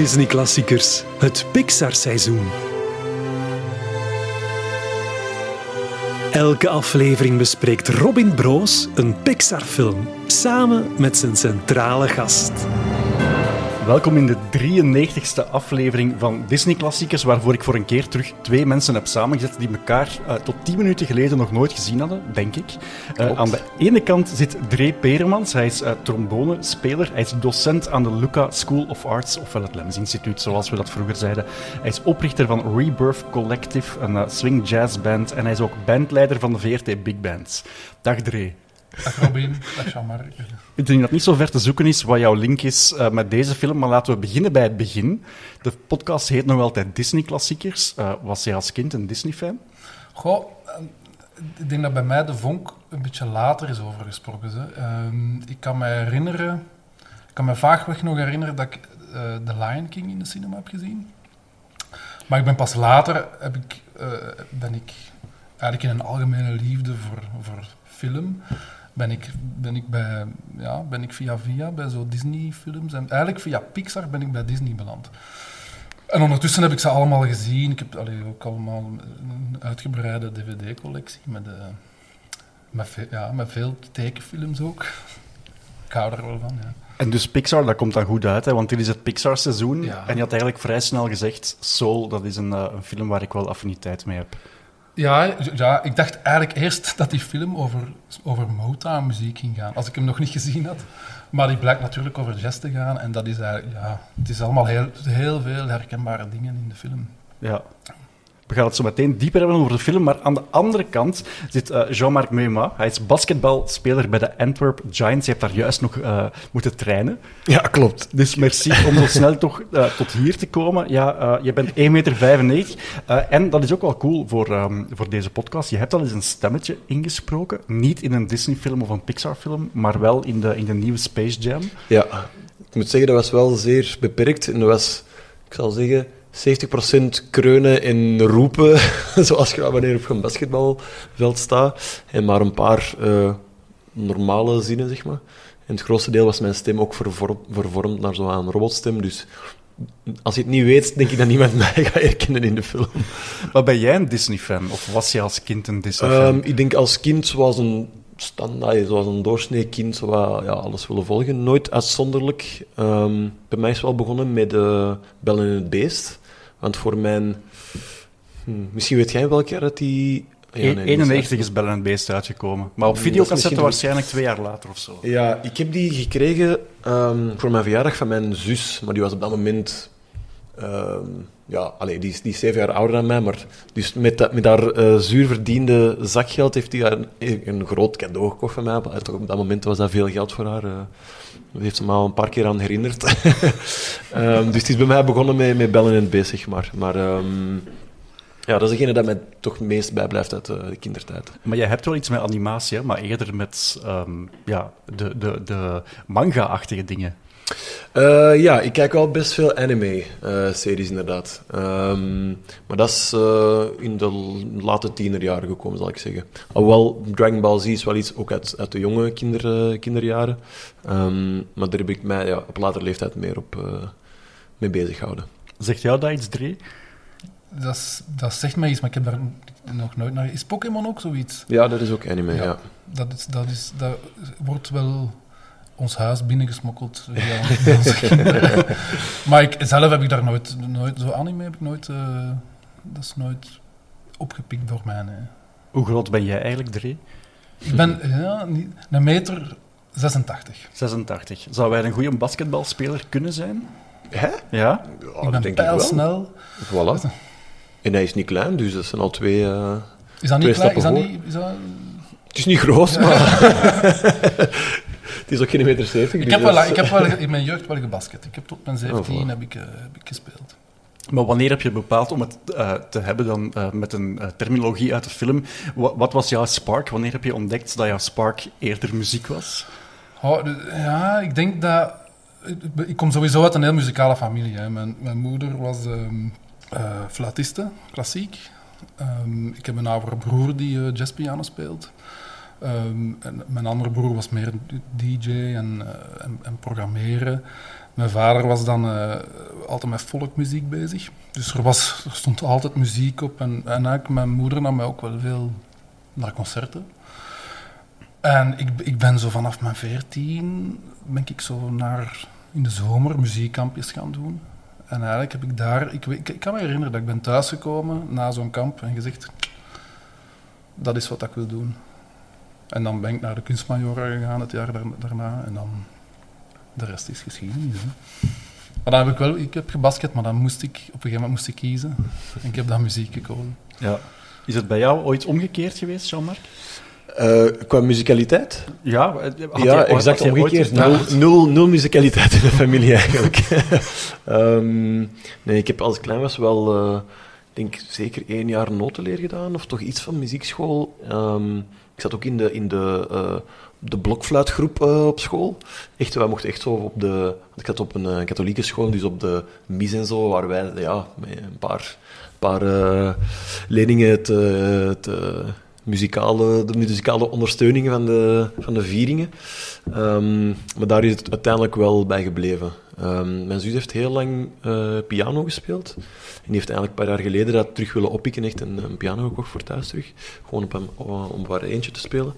Disney-klassiekers, het Pixar-seizoen. Elke aflevering bespreekt Robin Broos een Pixar-film samen met zijn centrale gast. Welkom in de 93ste aflevering van Disney Klassiekers, waarvoor ik voor een keer terug twee mensen heb samengezet die elkaar uh, tot 10 minuten geleden nog nooit gezien hadden, denk ik. Uh, aan de ene kant zit Dre Peremans, hij is uh, trombonespeler, hij is docent aan de Luca School of Arts, ofwel het Lems Instituut, zoals we dat vroeger zeiden. Hij is oprichter van Rebirth Collective, een swing jazz band, en hij is ook bandleider van de VRT Big Bands. Dag Dre. Dag Robin, dag Jean-Marc. Ik denk dat niet zo ver te zoeken is wat jouw link is uh, met deze film, maar laten we beginnen bij het begin. De podcast heet nog altijd Disney-klassiekers. Uh, was jij als kind een Disney-fan? Goh, ik denk dat bij mij de vonk een beetje later is overgesproken. Uh, ik kan me herinneren, ik kan me vaagweg nog herinneren dat ik uh, The Lion King in de cinema heb gezien. Maar ik ben pas later, heb ik, ben ik eigenlijk in een algemene liefde voor, voor film ben ik, ben ik, bij, ja, ben ik via via bij zo Disney-films. En eigenlijk via Pixar ben ik bij Disney beland. En ondertussen heb ik ze allemaal gezien. Ik heb allee, ook allemaal een uitgebreide DVD-collectie met, uh, met, veel, ja, met veel tekenfilms ook. Ik hou er wel van, ja. En dus Pixar, dat komt dan goed uit, hè? want dit is het Pixar-seizoen. Ja. En je had eigenlijk vrij snel gezegd, Soul, dat is een, uh, een film waar ik wel affiniteit mee heb. Ja, ja, ik dacht eigenlijk eerst dat die film over, over Motown-muziek ging gaan, als ik hem nog niet gezien had. Maar die blijkt natuurlijk over jazz te gaan en dat is eigenlijk, ja, het is allemaal heel, heel veel herkenbare dingen in de film. Ja. We gaan het zo meteen dieper hebben over de film, maar aan de andere kant zit uh, Jean-Marc Meuma. Hij is basketbalspeler bij de Antwerp Giants. Je hebt daar juist nog uh, moeten trainen. Ja, klopt. Dus merci om zo snel toch uh, tot hier te komen. Ja, je bent 1,95 meter. en dat is ook wel cool voor, um, voor deze podcast. Je hebt al eens een stemmetje ingesproken. Niet in een Disney-film of een Pixar-film, maar wel in de, in de nieuwe Space Jam. Ja, ik moet zeggen, dat was wel zeer beperkt. En dat was, ik zal zeggen 70% kreunen en roepen, zoals je wanneer op een basketbalveld staat. En maar een paar uh, normale zinnen, zeg maar. En het grootste deel was mijn stem ook vervormd, vervormd naar zo'n robotstem. Dus als je het niet weet, denk ik dat niemand mij gaat herkennen in de film. Maar ben jij een Disney-fan? Of was je als kind een Disney-fan? Um, ik denk als kind zoals een standaard, zoals een doorsnee kind, wat, ja, alles willen volgen. Nooit uitzonderlijk. Um, bij mij is het wel begonnen met uh, Bellen in het Beest. Want voor mijn... Hm, misschien weet jij welk jaar dat die... Ja, nee, 91 is Bellen en Beest uitgekomen. Maar op videocassette waarschijnlijk twee jaar later of zo. Ja, ik heb die gekregen um, voor mijn verjaardag van mijn zus. Maar die was op dat moment... Um, ja, allee, die, is, die is zeven jaar ouder dan mij, maar dus met, dat, met haar uh, zuur verdiende zakgeld heeft hij een, een groot cadeau gekocht van mij. Op dat moment was dat veel geld voor haar. Uh, dat heeft me al een paar keer aan herinnerd. um, dus het is bij mij begonnen met, met bellen en bezig, maar... maar um, ja, dat is degene dat mij toch het meest bijblijft uit de kindertijd. Maar jij hebt wel iets met animatie, maar eerder met um, ja, de, de, de manga-achtige dingen. Uh, ja, ik kijk wel best veel anime-series uh, inderdaad. Um, maar dat is uh, in de late tienerjaren gekomen, zal ik zeggen. Alhoewel, Dragon Ball Z is wel iets ook uit, uit de jonge kinder, kinderjaren. Um, maar daar heb ik mij ja, op latere leeftijd meer op mee bezig gehouden. Zegt jou dat iets, Dre? Dat, dat zegt mij iets, maar ik heb daar nog nooit naar... Is Pokémon ook zoiets? Ja, dat is ook anime, ja. ja. Dat, is, dat, is, dat wordt wel ons huis binnengesmokkeld via maar ik, zelf heb ik daar nooit, nooit zo anime heb ik nooit, uh, dat is nooit opgepikt door mij. Nee. Hoe groot ben jij eigenlijk, Dre? Ik ben ja, een meter 86. 86. Zou wij een goede basketbalspeler kunnen zijn? Hè? Ja? ja ik ben pijlsnel. Voilà. En hij is niet klein, dus dat zijn al twee uh, Is dat niet klein? Is dat niet... Is dat... Het is niet groot, ja. maar... Het is ook geen meter 70. Ik, dus heb wel, ik heb wel in mijn jeugd wel gebasket. Ik heb tot mijn 17 oh, heb, ik, uh, heb ik gespeeld. Maar wanneer heb je bepaald om het uh, te hebben dan uh, met een uh, terminologie uit de film? Wat, wat, was jouw spark? Wanneer heb je ontdekt dat jouw spark eerder muziek was? Oh, ja, ik denk dat... Ik kom sowieso uit een heel muzikale familie. Hè. Mijn, mijn moeder was um, fluitiste, klassiek. Um, ik heb een oudere broer die jazzpiano speelt. En mijn andere broer was meer DJ en, uh, en, en, programmeren. Mijn vader was dan eh, altijd met volkmuziek bezig. Dus er, was, stond altijd muziek op. En, en eigenlijk mijn moeder nam mij ook wel veel naar concerten. En ik, ik ben zo vanaf mijn veertien, ben ik zo naar, in de zomer, muziekkampjes gaan doen. En eigenlijk heb ik daar, ik, ik kan me herinneren dat ik ben thuisgekomen na zo'n kamp en gezegd, dat is wat ik wil doen. En dan ben ik naar de kunstmajora gegaan het jaar daar- daarna en dan, de rest is geschiedenis. Hè. Maar dan heb ik wel, ik heb gebasket, maar dan moest ik, op een gegeven moment moest ik kiezen. En ik heb dan muziek gekozen. Ja. Is het bij jou ooit omgekeerd geweest, Jean-Marc? Eh, qua muzikaliteit? Ja, had ja, ooit- exact had jij ooit omgekeerd. Nul, nul, nul muzikaliteit in de familie eigenlijk. Ehm, nee, ik heb als ik klein was wel, eh, ik denk zeker één jaar notenleer gedaan, of toch iets van muziekschool. Ehm, ik zat ook in de, in de, eh, de blokfluitgroep eh, op school. Echt, wij mochten echt zo op de... Ik zat op een eh, katholieke school, dus op de mis en zo, waar wij ja, met een paar, paar leerlingen het, muzikale, de muzikale ondersteuning van de, van de vieringen. Ehm, maar daar is het uiteindelijk wel bij gebleven. Ehm, mijn zus heeft heel lang eh, piano gespeeld. En die heeft eigenlijk een paar jaar geleden dat terug willen oppikken. Echt een, een piano gekocht voor thuis terug. Gewoon op hem, om voor eentje te spelen.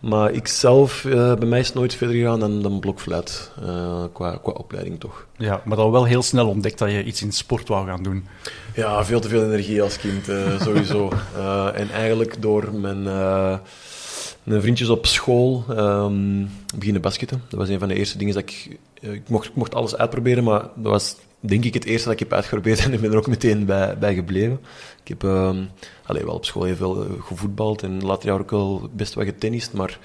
Maar ik zelf, eh, bij mij is het nooit verder gegaan dan, dan blokfluit. eh, qua, qua opleiding toch. Ja, maar dan wel heel snel ontdekt dat je iets in sport wou gaan doen. Ja, veel te veel energie als kind, eh, sowieso. Eh, en eigenlijk door mijn, eh, mijn vriendjes op school ehm, beginnen basketten. Dat was een van de eerste dingen dat ik... eh, ik, mocht, mocht alles uitproberen, maar dat was denk ik het eerste dat ik heb uitgeprobeerd en ik ben er ook meteen bij, bij gebleven. Ik heb ehm wel op school heel veel eh, gevoetbald en later jaar ook wel best wel getennist, maar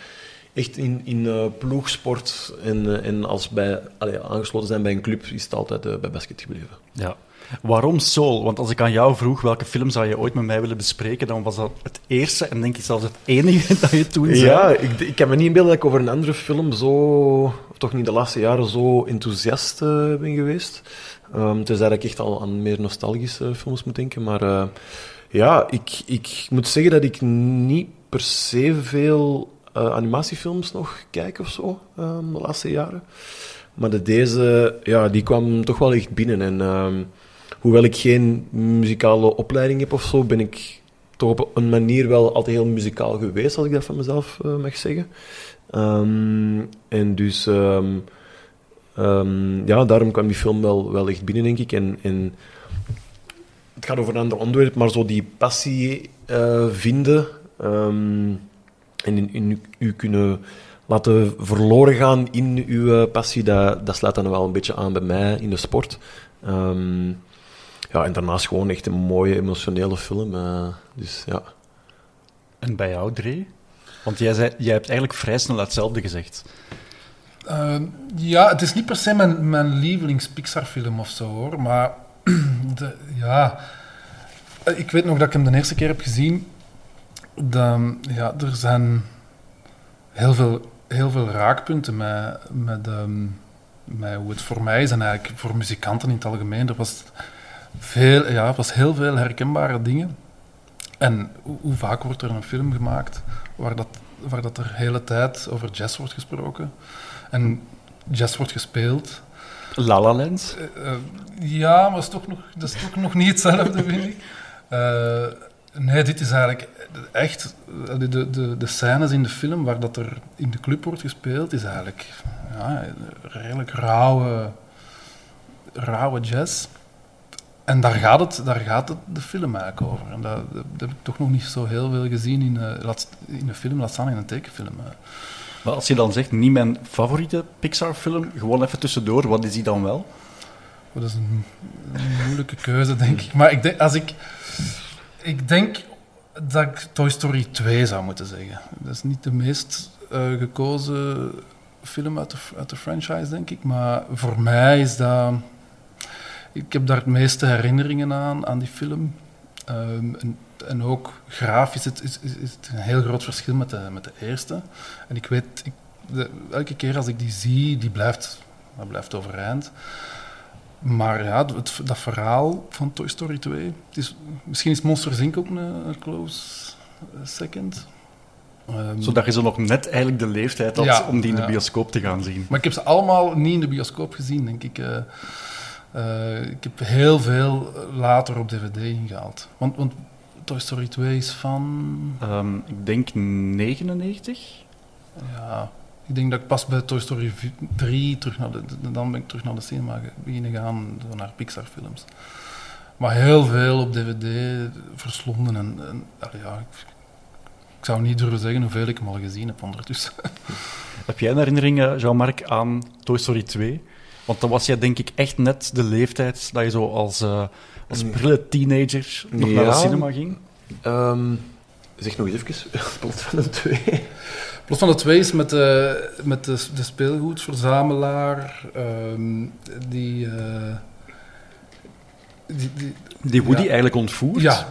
echt in, in eh, ploegsport en, en als bij, aangesloten zijn bij een club is het altijd bij basket gebleven. Ja. Waarom Soul? Want als ik aan jou vroeg welke film zou je ooit met mij willen bespreken, dan was dat het eerste en denk ik zelfs het enige dat je toen zei. Ja, ik, ik kan me niet inbeelden dat ik over een andere film zo, of toch niet de laatste jaren, zo enthousiast eh, ben geweest. Um, tenzij dat ik echt al aan meer nostalgische films moet denken. Maar eh, ja, ik, ik moet zeggen dat ik niet per se veel eh, animatiefilms nog kijk of zo, ehm, de laatste jaren. Maar de deze, ja, die kwam toch wel echt binnen. En ehm, hoewel ik geen muzikale opleiding heb of zo, ben ik toch op een manier wel altijd heel muzikaal geweest, als ik dat van mezelf eh, mag zeggen. Ehm, en dus, ehm, ehm, ja, daarom kwam die film wel, wel echt binnen, denk ik. En, en het gaat over een ander onderwerp, maar zo die passie eh, vinden en in, in u, kunnen laten verloren gaan in uw eh, passie, dat, dat sluit dan wel een beetje aan bij mij in de sport. Ehm, ja, en daarnaast gewoon echt een mooie, emotionele film. eh, dus ja. En bij jou, Dre? Want jij, zei, jij hebt eigenlijk vrij snel hetzelfde gezegd. Eh, ja, het is niet per se mijn, mijn lievelings Pixar-film of zo hoor, maar de, ja, Eh, ik weet nog dat ik hem de eerste keer heb gezien. De, ja, er zijn heel veel, heel veel raakpunten met, met, ehm, met hoe het voor mij is en eigenlijk voor muzikanten in het algemeen. Er was, veel, ja, er was heel veel herkenbare dingen. En hoe, hoe vaak wordt er een film gemaakt waar dat, waar dat er de hele tijd over jazz wordt gesproken? En jazz wordt gespeeld. La La Land? Eh, eh, ja, maar dat is toch nog, dat is toch nog niet hetzelfde, vind ik. Eh, nee, dit is eigenlijk echt... De, de, de, de scènes in de film waar dat er in de club wordt gespeeld, is eigenlijk ja, redelijk rauwe, rauwe jazz. En daar gaat, het, daar gaat het de film eigenlijk over. En dat, dat heb ik toch nog niet zo heel veel gezien in, laat, in een film, laat staan in een tekenfilm. eh. Maar als je dan zegt, niet mijn favoriete Pixar-film, gewoon even tussendoor, wat is die dan wel? Oh, dat is een, een moeilijke keuze, denk ik. Maar ik denk, als ik, ik denk dat ik Toy Story 2 zou moeten zeggen. Dat is niet de meest eh, gekozen film uit de, uit de franchise, denk ik. Maar voor mij is dat... Ik heb daar het meeste herinneringen aan, aan die film. Ehm, en, en ook grafisch is, is, is is het een heel groot verschil met de, met de eerste. En ik weet, ik, de, elke keer als ik die zie, die blijft, dat blijft overeind. Maar ja, het, dat verhaal van Toy Story 2, het is, misschien is Monsters Inc. ook een, een close second. Ehm, Zodat je zo nog net eigenlijk de leeftijd had Ja, om die in de ja. bioscoop te gaan zien. Maar ik heb ze allemaal niet in de bioscoop gezien, denk ik. Eh, eh, ik heb heel veel later op DVD ingehaald. Want, want Toy Story 2 is van... Ehm, ik denk 99. Ja, ik denk dat ik pas bij Toy Story 3 terug naar de, de- dan ben ik terug naar de cinema beginnen gaan, zo naar Pixar films. Maar heel veel op DVD verslonden en, ja, ik, ik zou niet durven zeggen hoeveel ik hem al gezien heb ondertussen. Heb jij een herinnering, Jean-Marc, aan Toy Story 2? Want dan was jij denk ik echt net de leeftijd dat je zo als, eh als Mm. prille teenager nog naar de cinema ging. Ehm, zeg nog eens even, plot van de twee. Plot van de twee is met de, met de, de speelgoedverzamelaar ehm, die, eh, die, die- Die Woody Ja. eigenlijk ontvoert. Ja,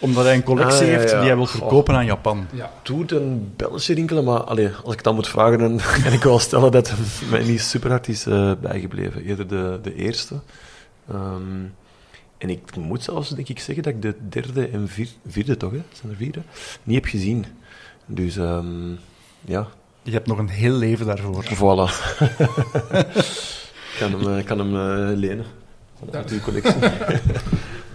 Omdat hij een collectie Ah, ja, heeft ja. die hij wil verkopen aan Japan. ja. Doet een belletje rinkelen, maar allee, als ik het dan moet vragen, dan kan ik wel stellen dat het mij niet super hard is eh, bijgebleven. Eerder de, de eerste. Ehm, en ik moet zelfs, denk ik, zeggen dat ik de derde en vier, vierde, toch, hè? zijn er vier, hè? niet heb gezien. Dus ehm, ja, Je hebt nog een heel leven daarvoor. voilà. Ik kan hem, eh, kan hem eh, lenen. Uit uw collectie.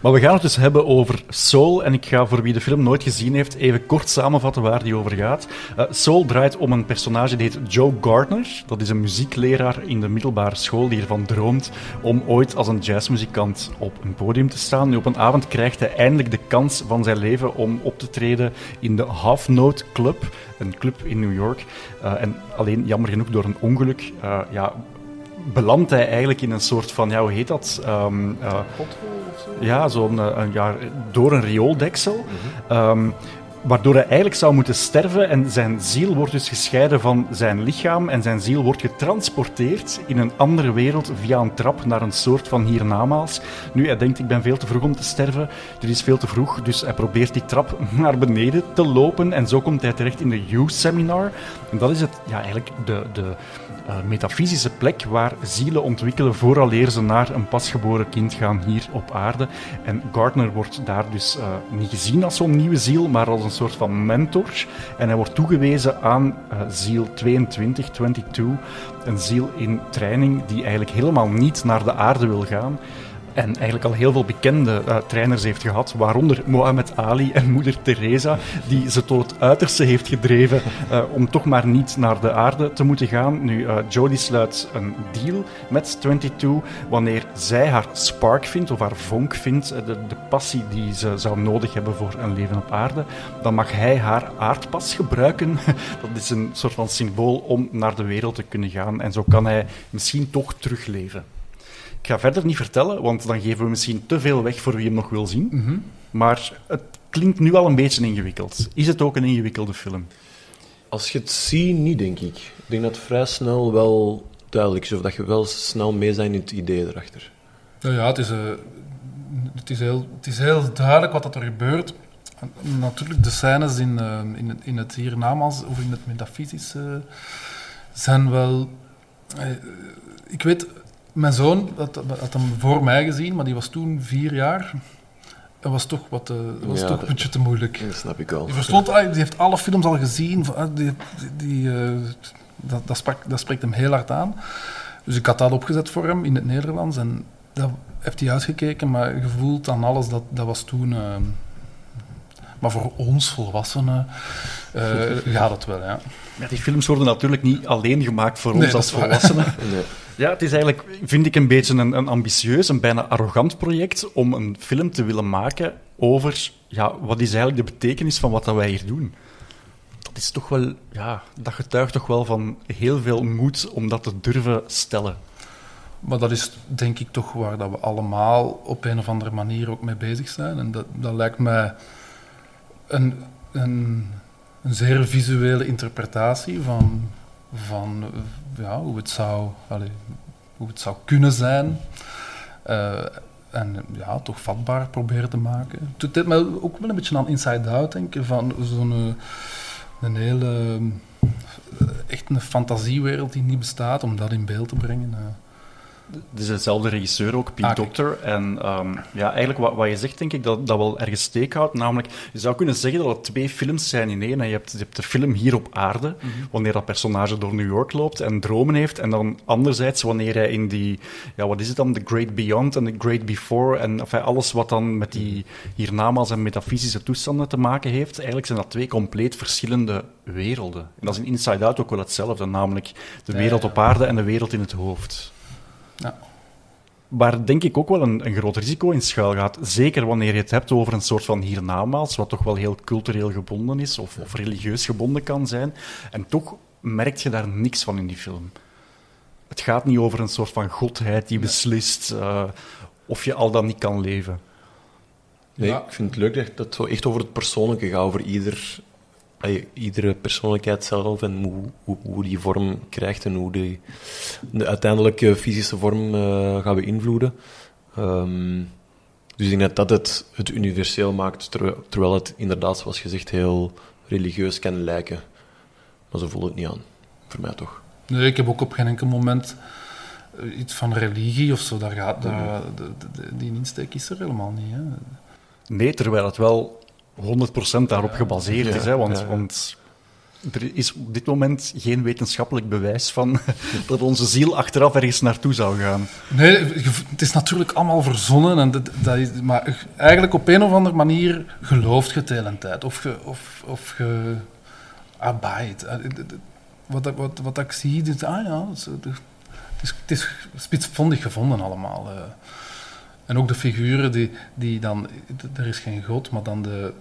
Maar we gaan het dus hebben over Soul. En ik ga voor wie de film nooit gezien heeft even kort samenvatten waar die over gaat. Eh, Soul draait om een personage die heet Joe Gardner. Dat is een muziekleraar in de middelbare school die ervan droomt om ooit als een jazzmuzikant op een podium te staan. Nu, op een avond krijgt hij eindelijk de kans van zijn leven om op te treden in de Half Note Club. Een club in New York. Eh, en alleen jammer genoeg door een ongeluk eh, ja, belandt hij eigenlijk in een soort van, ja, hoe heet dat? Eh, ja, zo'n, eh, een, ja, door een riooldeksel. Ehm, waardoor hij eigenlijk zou moeten sterven en zijn ziel wordt dus gescheiden van zijn lichaam en zijn ziel wordt getransporteerd in een andere wereld via een trap naar een soort van hiernamaals. Nu, hij denkt, ik ben veel te vroeg om te sterven, dit is veel te vroeg, dus hij probeert die trap naar beneden te lopen en zo komt hij terecht in de U-seminar. En dat is het, ja, eigenlijk de... de eh, metafysische plek waar zielen ontwikkelen vooraleer ze naar een pasgeboren kind gaan hier op aarde. En Gardner wordt daar dus eh, niet gezien als zo'n nieuwe ziel, maar als een soort van mentor. En hij wordt toegewezen aan eh, ziel 22, 22, een ziel in training die eigenlijk helemaal niet naar de aarde wil gaan. En eigenlijk al heel veel bekende eh, trainers heeft gehad, waaronder Mohammed Ali en moeder Teresa, die ze tot het uiterste heeft gedreven eh, om toch maar niet naar de aarde te moeten gaan. Nu, eh Jodie sluit een deal met 22 wanneer zij haar spark vindt, of haar vonk vindt, de passie die ze zou nodig hebben voor een leven op aarde, dan mag hij haar aardpas gebruiken. Dat is een soort van symbool om naar de wereld te kunnen gaan. En zo kan hij misschien toch terugleven. Ik ga verder niet vertellen, want dan geven we misschien te veel weg voor wie hem nog wil zien. Mhm. Maar het klinkt nu al een beetje ingewikkeld. Is het ook een ingewikkelde film? Als je het ziet, niet, denk ik. Ik denk dat het vrij snel wel duidelijk is, of dat je wel snel mee bent in het idee erachter. Nou ja, het is, eh, het, is heel, het is heel duidelijk wat dat er gebeurt. En Natuurlijk, de scènes in, eh, in, het, in het hiernamaals of in het metafysische zijn wel... eh, ik weet, mijn zoon had, had hem voor mij gezien, maar die was toen vier jaar. Dat was toch, wat, eh, was Ja, toch een beetje te moeilijk. Dat snap ik wel. Die verstond, ah, die heeft alle films al gezien. ah, Die, die, die, eh, dat, dat, sprak, dat spreekt hem heel hard aan. Dus ik had dat opgezet voor hem in het Nederlands. En dat heeft hij uitgekeken, maar gevoeld aan alles, dat, dat was toen... eh, maar voor ons, volwassenen, eh gaat het wel, ja. Ja, die films worden natuurlijk niet alleen gemaakt voor Nee, ons als volwassenen. Nee. Ja, het is eigenlijk, vind ik, een beetje een, een ambitieus, een bijna arrogant project om een film te willen maken over ja, wat is eigenlijk de betekenis van wat dat wij hier doen. Dat is toch wel, ja, dat getuigt toch wel van heel veel moed om dat te durven stellen. Maar dat is denk ik toch waar dat we allemaal op een of andere manier ook mee bezig zijn. En dat, dat lijkt mij een, een, een zeer visuele interpretatie van, van ja, hoe, het zou, hoe het zou kunnen zijn. Eh, en ja, toch vatbaar proberen te maken. Het doet mij ook wel een beetje aan Inside Out denken, van zo'n eh, een hele, eh, echt een fantasiewereld die niet bestaat, om dat in beeld te brengen. Het is dezelfde regisseur ook, Pete Ah. Doctor. En ehm, ja, eigenlijk wat, wat je zegt, denk ik, dat dat wel ergens steek houdt. Namelijk, je zou kunnen zeggen dat het twee films zijn in één. En je, hebt, je hebt de film hier op aarde, wanneer dat personage door New York loopt en dromen heeft. En dan anderzijds, wanneer hij in die, ja, wat is het dan, The Great Beyond en The Great Before. En enfin, alles wat dan met die hiernamaals en metafysische toestanden te maken heeft. Eigenlijk zijn dat twee compleet verschillende werelden. En dat is in Inside Out ook wel hetzelfde. Namelijk de wereld op aarde en de wereld in het hoofd. Ja. Waar denk ik ook wel een, een groot risico in schuil gaat. Zeker wanneer je het hebt over een soort van hiernamaals, wat toch wel heel cultureel gebonden is, of, of religieus gebonden kan zijn. En toch merk je daar niks van in die film. Het gaat niet over een soort van godheid die beslist eh, of je al dan niet kan leven. Nee, Ja. ik vind het leuk dat het zo echt over het persoonlijke gaat, over ieder, iedere persoonlijkheid zelf en hoe, hoe, hoe die vorm krijgt en hoe die de uiteindelijke fysische vorm eh gaat beïnvloeden. Ehm, dus ik denk dat dat het, het universeel maakt, terwijl, terwijl het inderdaad, zoals gezegd, heel religieus kan lijken. Maar zo voelt het niet aan. Voor mij toch. Nee, ik heb ook op geen enkel moment eh, iets van religie of zo. Daar gaat, daar, de- de- de- die insteek is er helemaal niet. Hè. Nee, terwijl het wel 100% daarop gebaseerd Ja, is. Hè, want, ja, ja. want er is op dit moment geen wetenschappelijk bewijs van dat onze ziel achteraf ergens naartoe zou gaan. Nee, het is natuurlijk allemaal verzonnen. En dat, dat is, maar eigenlijk op een of andere manier gelooft je het de hele tijd. Of je, of, of je abijt. Eh, Wat, ik- wat, wat ik zie, is, ah ja, het is, het is, het is spitsvondig gevonden allemaal. En ook de figuren die, die dan, er is geen god, maar dan de,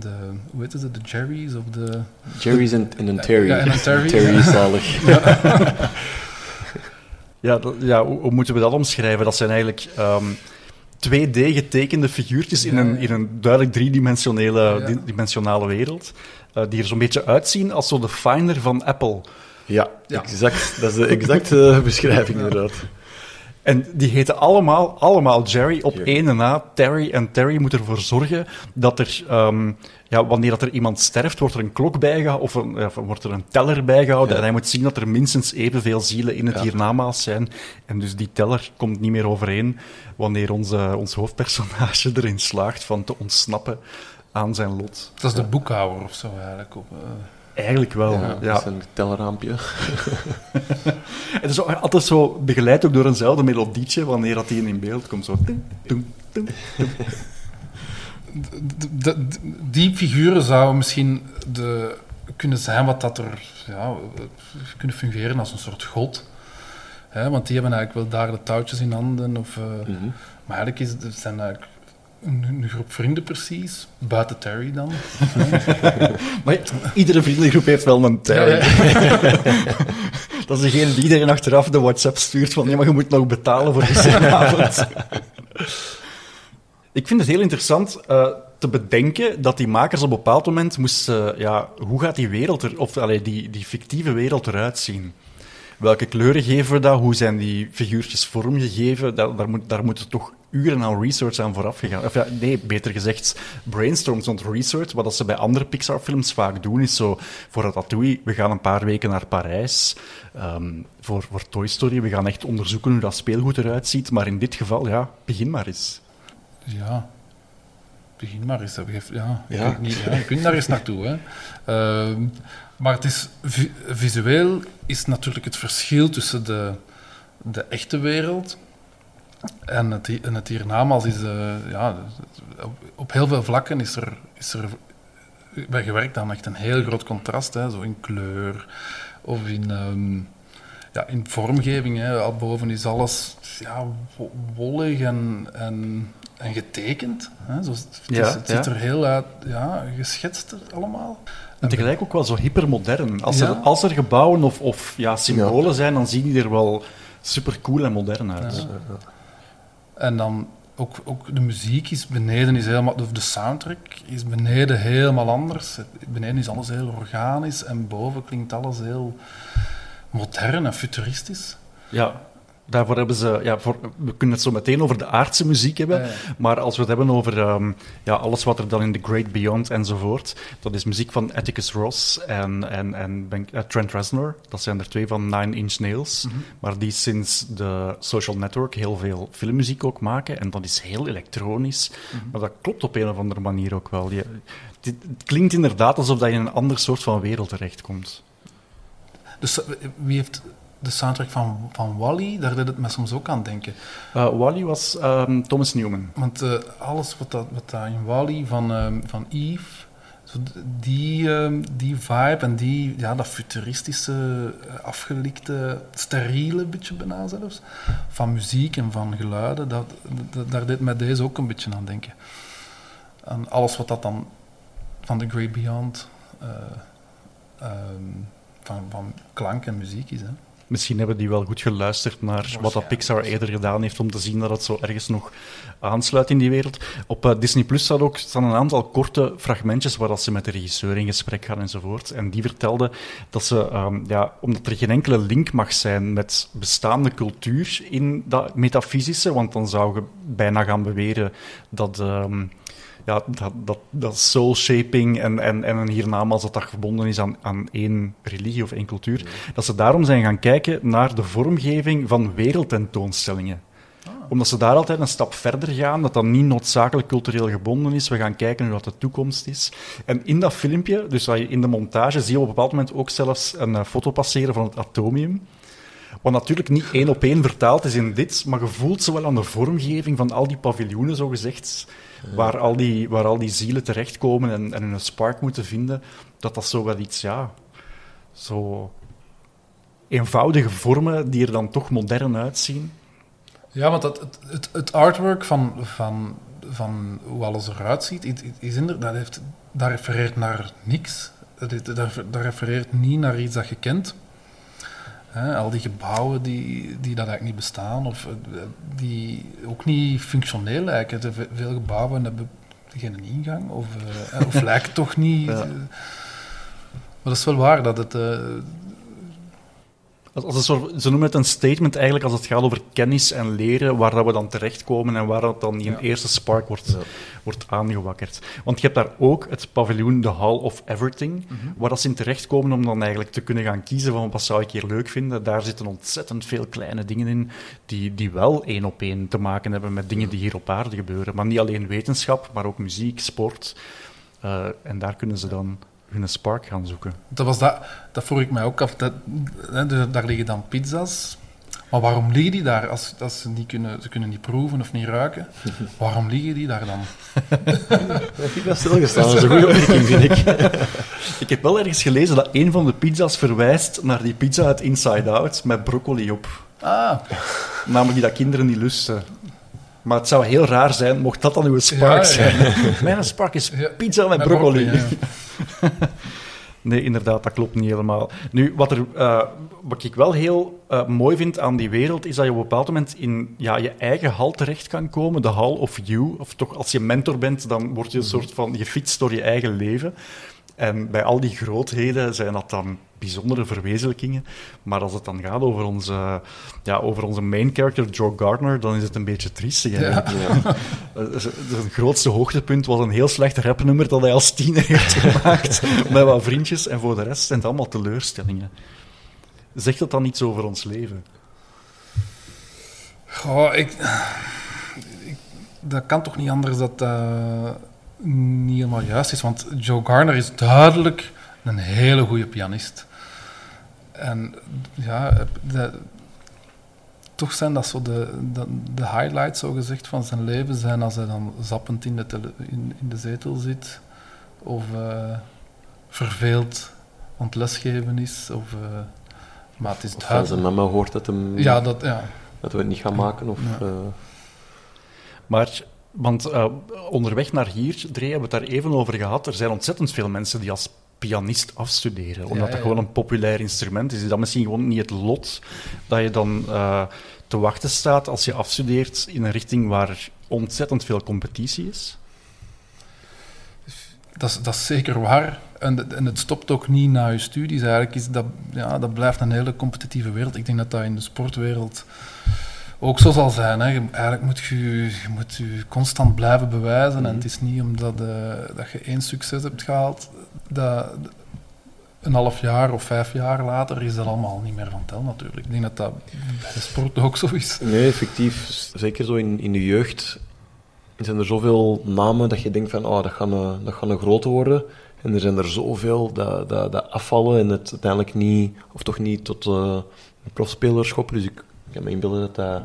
de hoe heet het, de Jerry's of de... Jerry's en, en een Terry. Ja, en een Terry. Terry is zalig. Ja, ja hoe, hoe moeten we dat omschrijven? Dat zijn eigenlijk ehm 2D getekende figuurtjes in, een, in een duidelijk Ja. di- dimensionale wereld. eh, die er zo'n beetje uitzien als zo de Finder van Apple. Ja, Ja. exact. Dat is de exacte beschrijving, inderdaad. En die heten allemaal, allemaal Jerry op Jerry. één na Terry. En Terry moet ervoor zorgen dat er, ehm, ja, wanneer dat er iemand sterft, wordt er een klok bijgehouden, of, een, of wordt er een teller bijgehouden. Ja. En hij moet zien dat er minstens evenveel zielen in het Ja. hiernamaals zijn. En dus die teller komt niet meer overeen wanneer onze, ons hoofdpersonage erin slaagt van te ontsnappen aan zijn lot. Dat is de boekhouder of zo eigenlijk. Op, eh. Eigenlijk wel, Ja, ja. Dat is een tellerraampje. Het is altijd zo begeleid ook door eenzelfde melodietje wanneer dat die in beeld komt. Zo. Die figuren zouden misschien de, kunnen zijn wat dat er ja, kunnen fungeren als een soort god. Hè, want die hebben eigenlijk wel daar de touwtjes in handen. Of, eh, Mhm. Maar eigenlijk is zijn eigenlijk een, een groep vrienden precies, buiten Terry dan. Maar iedere vriendengroep heeft wel een Terry. Dat is degene die iedereen achteraf de WhatsApp stuurt van ja, maar je moet nog betalen voor de avond. Ik vind het heel interessant eh, te bedenken dat die makers op een bepaald moment moesten... ja, hoe gaat die wereld er... Of allee, die, die fictieve wereld eruit zien? Welke kleuren geven we dat? Hoe zijn die figuurtjes vormgegeven? Daar, daar, moet, daar moeten toch uren aan research aan vooraf gegaan. Of ja, nee, beter gezegd, brainstorms rond research. Wat dat ze bij andere Pixar-films vaak doen, is zo... Voor Ratatouille, we gaan een paar weken naar Parijs. Ehm, voor, voor Toy Story, we gaan echt onderzoeken hoe dat speelgoed eruit ziet. Maar in dit geval, ja, begin maar eens. Ja, begin maar eens. Ja, Ja. niet, ja, je kunt daar eens naartoe. Hè. Ehm, maar het is, vi- visueel is natuurlijk het verschil tussen de, de echte wereld en het, en het hiernamaals. Is, eh, ja, op, op heel veel vlakken is er, is er bij gewerkt aan echt een heel groot contrast. Hè, zo in kleur of in... ehm, ja, in vormgeving, hè, al boven is alles ja, wo- wollig en, en, en getekend. Hè. Zo, het is- Ja, het ja. ziet er heel uit, ja, geschetst er allemaal. En tegelijk ook wel zo hypermodern. Als, Ja. er, als er gebouwen of, of ja, symbolen zijn, dan zien die er wel super cool en modern uit. En dan ook, ook de muziek is beneden, is helemaal, of de soundtrack is beneden helemaal anders. Beneden is alles heel organisch en boven klinkt alles heel modern en futuristisch. Ja, Daarvoor hebben ze, ja, voor, we kunnen het zo meteen over de aardse muziek hebben, Ja, ja. maar als we het hebben over ehm, ja, alles wat er dan in The Great Beyond enzovoort, dat is muziek van Atticus Ross en, en, en eh, Trent Reznor. Dat zijn er twee van Nine Inch Nails, maar die sinds de Social Network heel veel filmmuziek ook maken. En dat is heel elektronisch, maar dat klopt op een of andere manier ook wel. Je, dit, het klinkt inderdaad alsof dat je in een ander soort van wereld terechtkomt. Dus eh, wie heeft de soundtrack van, van Wally? Daar deed het me soms ook aan denken. Uh, Wally was ehm, Thomas Newman. Want eh, alles wat, dat, wat dat in Wally van, ehm, van Eve, die, ehm, die vibe en die, ja, dat futuristische, eh, afgelikte, steriele beetje bijna zelfs, van muziek en van geluiden, dat, dat- daar deed mij deze ook een beetje aan denken. Aan alles wat dat dan van The Great Beyond, van, van klank en muziek is. Hè. Misschien hebben die wel goed geluisterd naar wat dat Pixar eerder gedaan heeft om te zien dat het zo ergens nog aansluit in die wereld. Op eh, Disney Plus staat ook, staan een aantal korte fragmentjes waar dat ze met de regisseur in gesprek gaan enzovoort. En die vertelde dat ze, ehm, ja, omdat er geen enkele link mag zijn met bestaande cultuur in dat metafysische, want dan zou je bijna gaan beweren dat... ehm, ja, dat, dat, dat soul-shaping en, en, en een hiernamaals dat dat verbonden is aan, aan één religie of één cultuur, dat ze daarom zijn gaan kijken naar de vormgeving van wereldtentoonstellingen. Omdat ze daar altijd een stap verder gaan, dat dat niet noodzakelijk cultureel gebonden is. We gaan kijken hoe dat de toekomst is. En in dat filmpje, dus in de montage, zie je op een bepaald moment ook zelfs een eh, foto passeren van het atomium. Wat natuurlijk niet één op één vertaald is in dit, maar je voelt ze wel aan de vormgeving van al die paviljoenen, zo gezegd, waar, al die, waar al die zielen terechtkomen en, en hun spark moeten vinden, dat dat zo wel iets, ja, zo eenvoudige vormen die er dan toch modern uitzien. Ja, want het, het, het artwork van, van, van hoe alles eruit ziet, is, inderdaad, dat, heeft, dat refereert naar niks. Dat, dat refereert niet naar iets dat je kent. Al die gebouwen die, die dat eigenlijk niet bestaan, of eh, die ook niet functioneel lijken. Er ve- Veel gebouwen hebben geen ingang, of, eh, of lijken toch niet. Ja. eh. Maar dat is wel waar dat het. Als, als een soort, ze noemen het een statement eigenlijk als het gaat over kennis en leren, waar dat we dan terechtkomen en waar dat dan die Ja. eerste spark wordt, wordt aangewakkerd. Want je hebt daar ook het paviljoen The Hall of Everything, waar dat ze in terechtkomen om dan eigenlijk te kunnen gaan kiezen van wat zou ik hier leuk vinden. Daar zitten ontzettend veel kleine dingen in die, die wel één op één te maken hebben met dingen die hier op aarde gebeuren. Maar niet alleen wetenschap, maar ook muziek, sport. Eh, en daar kunnen ze dan hun spark gaan zoeken. Dat, was dat, dat vroeg ik mij ook af. Dat, hè, de- daar liggen dan pizza's. Maar waarom liggen die daar? Als, als ze, niet kunnen, ze kunnen niet proeven of niet ruiken. Waarom liggen die daar dan? Heb ik dat stilgestaan? Dat is een goede opmerking, vind ik. Ik heb wel ergens gelezen dat een van de pizza's verwijst naar die pizza uit Inside Out met broccoli op. Ah, Namelijk die dat kinderen niet lusten. Maar het zou heel raar zijn mocht dat dan uw spark Ja, ja. zijn. Mijn spark is Ja, pizza met, met broccoli. broccoli, nee, inderdaad, dat klopt niet helemaal. Nu, wat, er, eh, wat ik wel heel eh, mooi vind aan die wereld, is dat je op een bepaald moment in ja, je eigen hal terecht kan komen. De hall of you. Of toch, als je mentor bent, dan word je een soort van... Je fietst door je eigen leven. En bij al die grootheden zijn dat dan bijzondere verwezenlijkingen. Maar als het dan gaat over onze, ja, over onze main character, Joe Gardner, dan is het een beetje triestig. eigenlijk. Eh, Zijn grootste hoogtepunt was een heel slecht rapnummer dat hij als tiener heeft gemaakt. met wat vriendjes. En voor de rest zijn het allemaal teleurstellingen. Zegt dat dan iets over ons leven? goh, ik, ik- Dat kan toch niet anders dat dat niet helemaal juist is. Want Joe Garner is duidelijk een hele goede pianist. En ja, de- toch zijn dat zo de, de, de highlights, zo gezegd, van zijn leven zijn als hij dan zappend in de, tele- in, in de zetel zit. Of eh, verveeld aan het lesgeven is. Of, eh, maar het is Of van zijn mama hoort dat, hem, Ja, dat, ja. dat we het niet gaan maken. Of, Ja. eh, Maar, want eh, onderweg naar hier, Dre, hebben we het daar even over gehad. Er zijn ontzettend veel mensen die als pianist afstuderen. Omdat Ja, dat gewoon een populair instrument is. Is dat misschien gewoon niet het lot dat je dan eh, te wachten staat als je afstudeert in een richting waar ontzettend veel competitie is? dat, is, dat is zeker waar. En, en het stopt ook niet na je studies. Eigenlijk is dat, ja, dat blijft een hele competitieve wereld. Ik denk dat dat in de sportwereld ook zo zal zijn. Hè. Eigenlijk moet je je moet je constant blijven bewijzen. En het is niet omdat eh, dat je één succes hebt gehaald, een half jaar of vijf jaar later is dat allemaal niet meer van tel natuurlijk. Ik denk dat dat bij de sport ook zo is. Nee, effectief. Zeker zo in, in de jeugd zijn er zoveel namen dat je denkt van, oh, dat gaan een, dat gaan een grote worden. En er zijn er zoveel dat, dat, dat afvallen en het uiteindelijk niet, of toch niet tot eh, een profspeler schoppen. Dus ik kan me inbeelden dat, dat,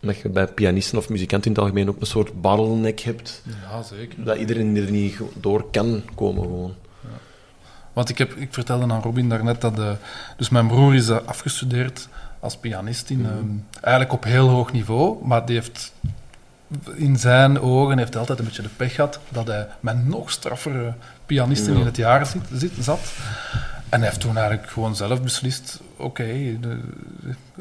dat je bij pianisten of muzikanten in het algemeen ook een soort bottleneck hebt. Ja, zeker. Dat iedereen er niet door kan komen gewoon. Want ik, heb, ik vertelde aan Robin daarnet dat... De, dus mijn broer is eh, afgestudeerd als pianist in... ehm, eigenlijk op heel hoog niveau, maar die heeft... In zijn ogen heeft hij altijd een beetje de pech gehad dat hij met nog straffere pianisten Ja. in het jaar zit, zit, zat. En hij heeft toen eigenlijk gewoon zelf beslist... Oké,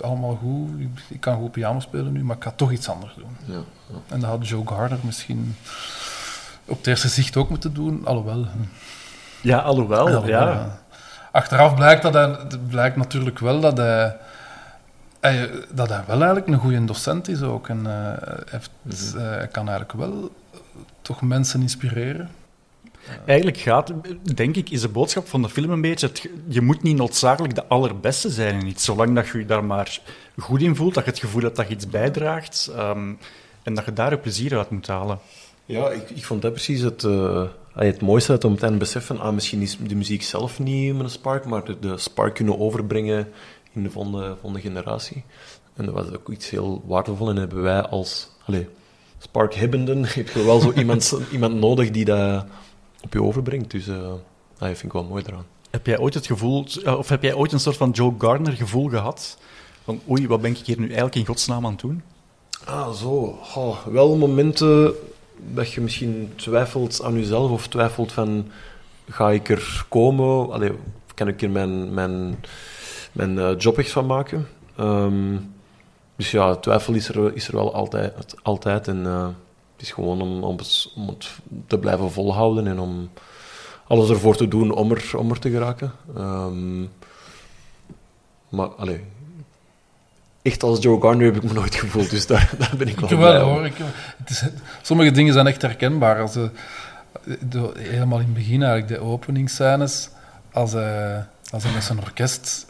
allemaal goed, ik, kan goed piano spelen nu, maar ik ga toch iets anders doen. Ja, ja. En dat had Joe Gardner misschien op het eerste zicht ook moeten doen, alhoewel... Ja, alhoewel, Ja, ja. ja. Achteraf blijkt, dat hij, blijkt natuurlijk wel dat hij, hij- dat hij wel eigenlijk een goede docent is ook. En eh, hij, heeft, Mhm. eh, hij kan eigenlijk wel toch mensen inspireren. Eigenlijk gaat, denk ik, is de boodschap van de film een beetje... Je moet niet noodzakelijk de allerbeste zijn in iets. Zolang dat je je daar maar goed in voelt, dat je het gevoel hebt dat je iets bijdraagt... ehm, en dat je daar plezier uit moet halen. Ja, ik, ik vond dat precies het, allee, het mooiste uit om het te beseffen. Ah, misschien is de muziek zelf niet een spark, maar de, spark kunnen overbrengen in de volgende, generatie. En dat was ook iets heel waardevol. En hebben wij als allee, spark-hebbenden, heb je wel zo iemand, iemand nodig die dat op je overbrengt. Dus eh dat vind ik wel mooi eraan. Heb jij ooit het gevoel... eh, Of heb jij ooit een soort van Joe Gardner gevoel gehad? Van, oei, wat ben ik hier nu eigenlijk in godsnaam aan het doen? Ah, zo. Wel momenten dat je misschien twijfelt aan jezelf of twijfelt van ga ik er komen? Allee, kan ik er mijn, mijn, mijn eh, job echt van maken? Ehm, dus ja, twijfel is er, is er wel altijd. altijd en eh, het is gewoon om, om, het, om het te blijven volhouden en om alles ervoor te doen om er, om er te geraken. Ehm, maar, allee, echt als Joe Gardner heb ik me nooit gevoeld, dus daar, daar ben ik wel Ik blij wel hoor. Ik, het is, sommige dingen zijn echt herkenbaar. Als, eh, de, helemaal in het begin eigenlijk, de openingsscènes, als hij, als hij met zijn orkest...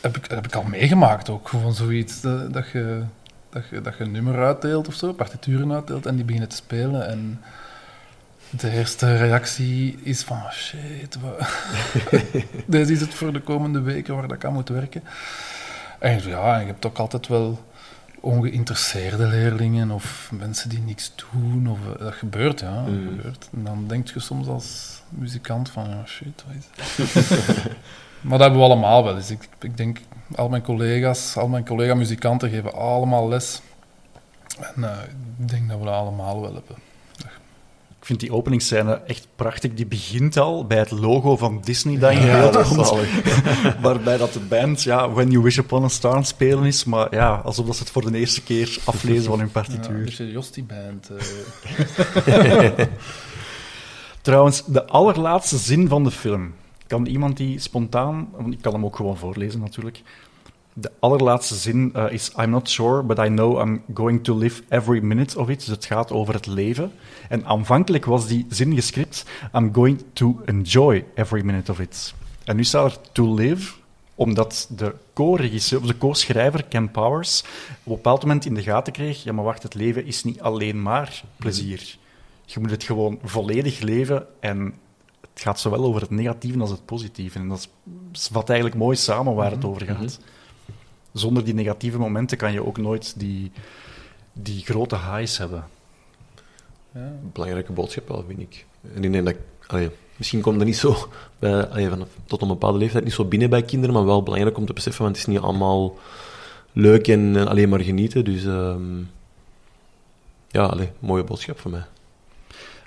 Heb ik, heb ik al meegemaakt ook. Gewoon zoiets eh, dat je, dat, je, dat je een nummer uitdeelt of zo, partituren uitdeelt, en die beginnen te spelen. En de eerste reactie is van, "Oh, shit, wat... dit is het voor de komende weken waar dat aan moet werken. En ja, je hebt ook altijd wel ongeïnteresseerde leerlingen of mensen die niks doen. Of, eh, dat gebeurt, ja. Dat Mm. gebeurt. En dan denk je soms als muzikant van, ja, shit, wat is het? maar dat hebben we allemaal wel eens. Ik, ik denk, al mijn collega's, al mijn collega-muzikanten geven allemaal les. En eh, ik denk dat we dat allemaal wel hebben. Ik vind die openingsscène echt prachtig. Die begint al bij het logo van Disney dat in Ja, beeld komt. Waarbij dat de band ja, When You Wish Upon a Star spelen is. Maar ja, alsof dat ze het voor de eerste keer aflezen van hun Ja, een partituur. beetje Jostie-band. eh. Trouwens, de allerlaatste zin van de film. Kan iemand die spontaan... want Ik kan hem ook gewoon voorlezen, natuurlijk. De allerlaatste zin eh, is... I'm not sure, but I know I'm going to live every minute of it. Dus het gaat over het leven. En aanvankelijk was die zin gescript... I'm going to enjoy every minute of it. En nu staat er to live omdat de co-regisseur, of de co-schrijver Ken Powers op een bepaald moment in de gaten kreeg, ja, maar wacht, het leven is niet alleen maar plezier. Je moet het gewoon volledig leven en het gaat zowel over het negatieve als het positieve. En dat wat eigenlijk mooi samen waar het over gaat. Zonder die negatieve momenten kan je ook nooit die, die grote highs hebben. ja. belangrijke boodschap wel, vind ik. En ik denk dat, allee, misschien komt dat niet zo bij, allee, vanaf, tot een bepaalde leeftijd niet zo binnen bij kinderen, maar wel belangrijk om te beseffen, want het is niet allemaal leuk en, en alleen maar genieten. Dus ehm, ja, allee, mooie boodschap voor mij.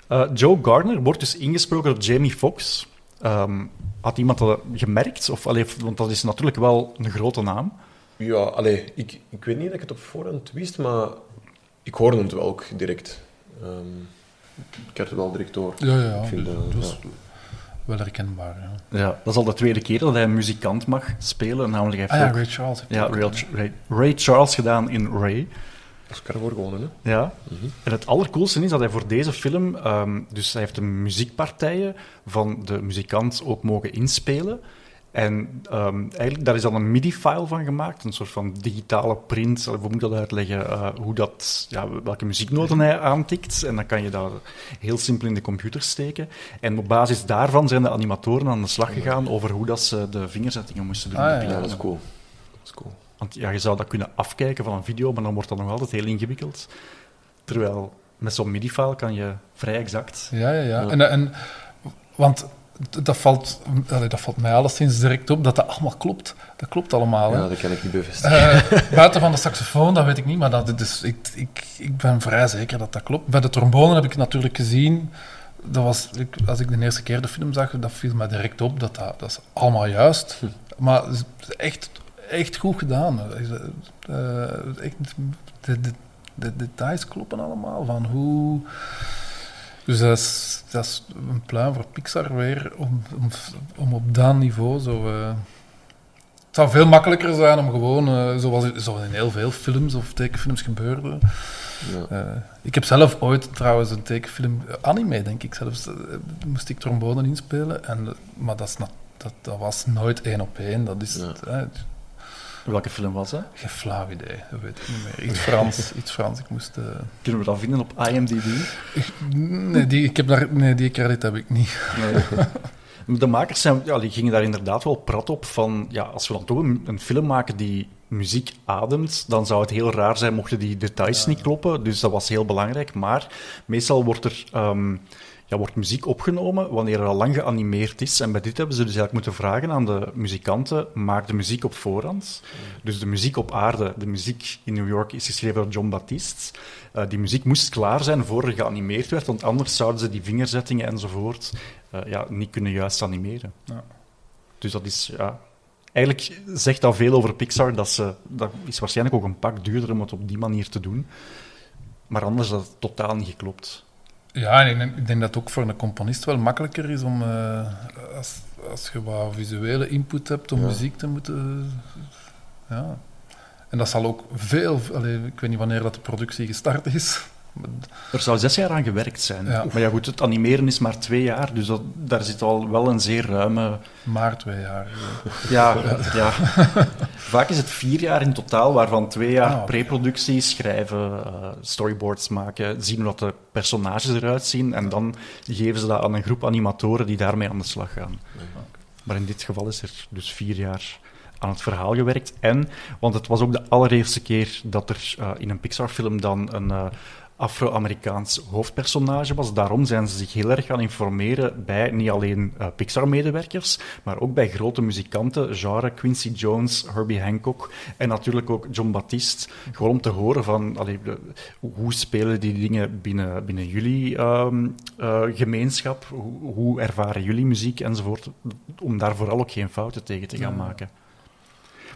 Eh, Joe Gardner wordt dus ingesproken door Jamie Foxx. Ehm, had iemand dat gemerkt? Of, allee, want dat is natuurlijk wel een grote naam. Ja, allee, ik, ik weet niet dat ik het op voorhand wist, maar ik hoorde het wel ook direct. Ehm, ik had het wel direct door. Ja, ja, Ik vind, dus eh, dat was ja. wel herkenbaar. Ja. Ja, dat is al de tweede keer dat hij een muzikant mag spelen. Namelijk hij Ah heeft ja, Ray Charles. heeft ja, Ray, gedaan. Ray, Ray Charles gedaan in Ray. Oscar voor gewonnen, hè? Ja. Mhm. En het allercoolste is dat hij voor deze film, ehm, dus hij heeft de muziekpartijen van de muzikant ook mogen inspelen. En ehm, eigenlijk, daar is dan een MIDI-file van gemaakt, een soort van digitale print. Hoe moet ik dat uitleggen? eh, hoe dat, ja, welke muzieknoten hij aantikt. En dan kan je dat heel simpel in de computer steken. En op basis daarvan zijn de animatoren aan de slag gegaan over hoe dat ze de vingerzettingen moesten doen. Ah, ja, Ja, dat is cool. Dat is cool. Want ja, je zou dat kunnen afkijken van een video, maar dan wordt dat nog altijd heel ingewikkeld. Terwijl met zo'n MIDI-file kan je vrij exact. Ja, ja, ja. Ja. En, en, want dat valt, dat valt mij alleszins direct op, dat dat allemaal klopt. Dat klopt allemaal. hè. Ja, dat kan ik niet bevestigen. Eh, buiten van de saxofoon, dat weet ik niet, maar dat, dus ik, ik, ik ben vrij zeker dat dat klopt. Bij de trombone heb ik natuurlijk gezien. Dat was, ik, als ik de eerste keer de film zag, dat viel mij direct op. Dat, dat, dat is allemaal juist. Maar het is echt, echt goed gedaan. Eh, echt, de, de, de details kloppen allemaal. Van hoe... Dus dat is, dat is een pluim voor Pixar weer, om, om, om op dat niveau zo... eh, het zou veel makkelijker zijn om gewoon, eh, zoals, zoals in heel veel films of tekenfilms gebeurde. Ja. Eh, ik heb zelf ooit trouwens een tekenfilm, anime denk ik zelfs, moest ik trombone inspelen. En, maar dat, is na- dat, dat was nooit één op één. Dat is Ja. Welke film was dat? geen flauw idee, dat weet ik niet meer. Iets Frans, iets Frans. Ik moest... eh, Kunnen we dat vinden op IMDb? nee, die, ik heb daar, nee, die credit heb ik niet. Nee. De makers zijn, ja, die gingen daar inderdaad wel prat op van, ja, als we dan toch een, een film maken die muziek ademt, dan zou het heel raar zijn mochten die details niet kloppen. Dus dat was heel belangrijk. Maar meestal wordt er ehm, ja, wordt muziek opgenomen wanneer er al lang geanimeerd is. En bij dit hebben ze dus eigenlijk moeten vragen aan de muzikanten, maak de muziek op voorhand. Dus de muziek op aarde, de muziek in New York is geschreven door John Baptiste. Eh, die muziek moest klaar zijn voor er geanimeerd werd, want anders zouden ze die vingerzettingen enzovoort eh, ja, niet kunnen juist animeren. Ja. Dus dat is, ja... Eigenlijk zegt dat veel over Pixar, dat, ze, dat is waarschijnlijk ook een pak duurder om het op die manier te doen. Maar anders had het totaal niet geklopt. Ja, en ik denk, ik denk dat het ook voor een componist wel makkelijker is om, eh, als, als je wat visuele input hebt, om Ja. muziek te moeten... Ja. En dat zal ook veel... Allee, ik weet niet wanneer dat de productie gestart is. Er zou zes jaar aan gewerkt zijn. Ja. Maar ja, goed, het animeren is maar twee jaar, dus dat, daar zit al wel een zeer ruime... maar twee jaar. Ja, ja. Vaak is het vier jaar in totaal, waarvan twee jaar Ah, preproductie, schrijven, eh, storyboards maken, zien hoe dat de personages eruit zien, en dan geven ze dat aan een groep animatoren die daarmee aan de slag gaan. Maar in dit geval is er dus vier jaar aan het verhaal gewerkt. En, want het was ook de allereerste keer dat er eh, in een Pixar-film dan een eh, Afro-Amerikaans hoofdpersonage was. Daarom zijn ze zich heel erg gaan informeren bij niet alleen eh, Pixar-medewerkers, maar ook bij grote muzikanten, genre Quincy Jones, Herbie Hancock en natuurlijk ook John Baptiste. Gewoon om te horen van allee, de- hoe spelen die dingen binnen, binnen jullie ehm, eh, gemeenschap, hoe, hoe ervaren jullie muziek enzovoort, om daar vooral ook geen fouten tegen te gaan maken.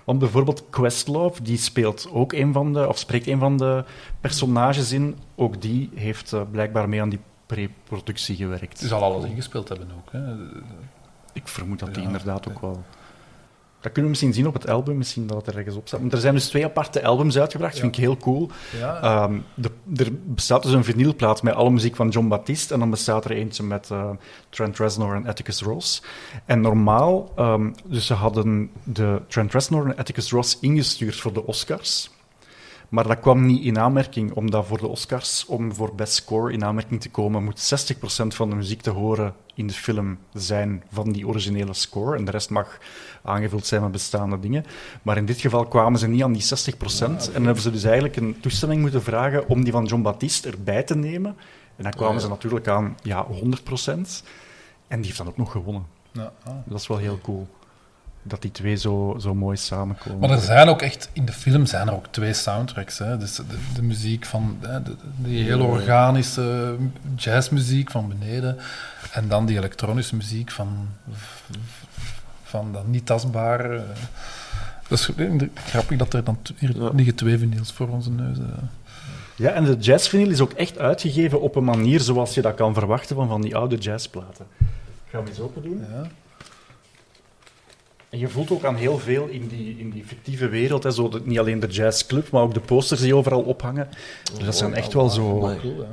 Want bijvoorbeeld Questlove, die speelt ook een van de, of spreekt een van de personages in. Ook die heeft eh, blijkbaar mee aan die pre-productie gewerkt. Die zal alles ingespeeld hebben ook. Hè. Ik vermoed dat die Ja. inderdaad ook wel. Dat kunnen we misschien zien op het album, misschien dat het er ergens op staat. Want er zijn dus twee aparte albums uitgebracht, vind ik heel cool. Ehm, de, er bestaat dus een vinylplaat met alle muziek van John Baptiste en dan bestaat er eentje met eh, Trent Reznor en Atticus Ross. En normaal, ehm, dus ze hadden de Trent Reznor en Atticus Ross ingestuurd voor de Oscars. Maar dat kwam niet in aanmerking, omdat voor de Oscars, om voor Best Score in aanmerking te komen, moet 60% van de muziek te horen in de film zijn van die originele score. En de rest mag aangevuld zijn met bestaande dingen. Maar in dit geval kwamen ze niet aan die 60%. En dan hebben ze dus eigenlijk een toestemming moeten vragen om die van John Baptiste erbij te nemen. En dan kwamen Ja. ze natuurlijk aan ja, 100%. En die heeft dan ook nog gewonnen. ja, ah. Dat is wel heel cool. Dat die twee zo, zo mooi samenkomen. Maar er zijn ook echt, in de film zijn er ook twee soundtracks. Hè. Dus de, de muziek van, hè, de, die hele organische jazzmuziek van beneden. En dan die elektronische muziek van, van dat niet tastbare. eh. Dat is grappig dat er dan hier Ja. liggen twee vinyls voor onze neus. eh. Ja, en de jazzvinyl is ook echt uitgegeven op een manier zoals je dat kan verwachten van van die oude jazzplaten. Gaan we eens open doen? Ja. En je voelt ook aan heel veel in die, in die fictieve wereld, hè, zo de- niet alleen de jazzclub, maar ook de posters die overal ophangen. Dus dat zijn echt wel zo... Amai. Cool, ja.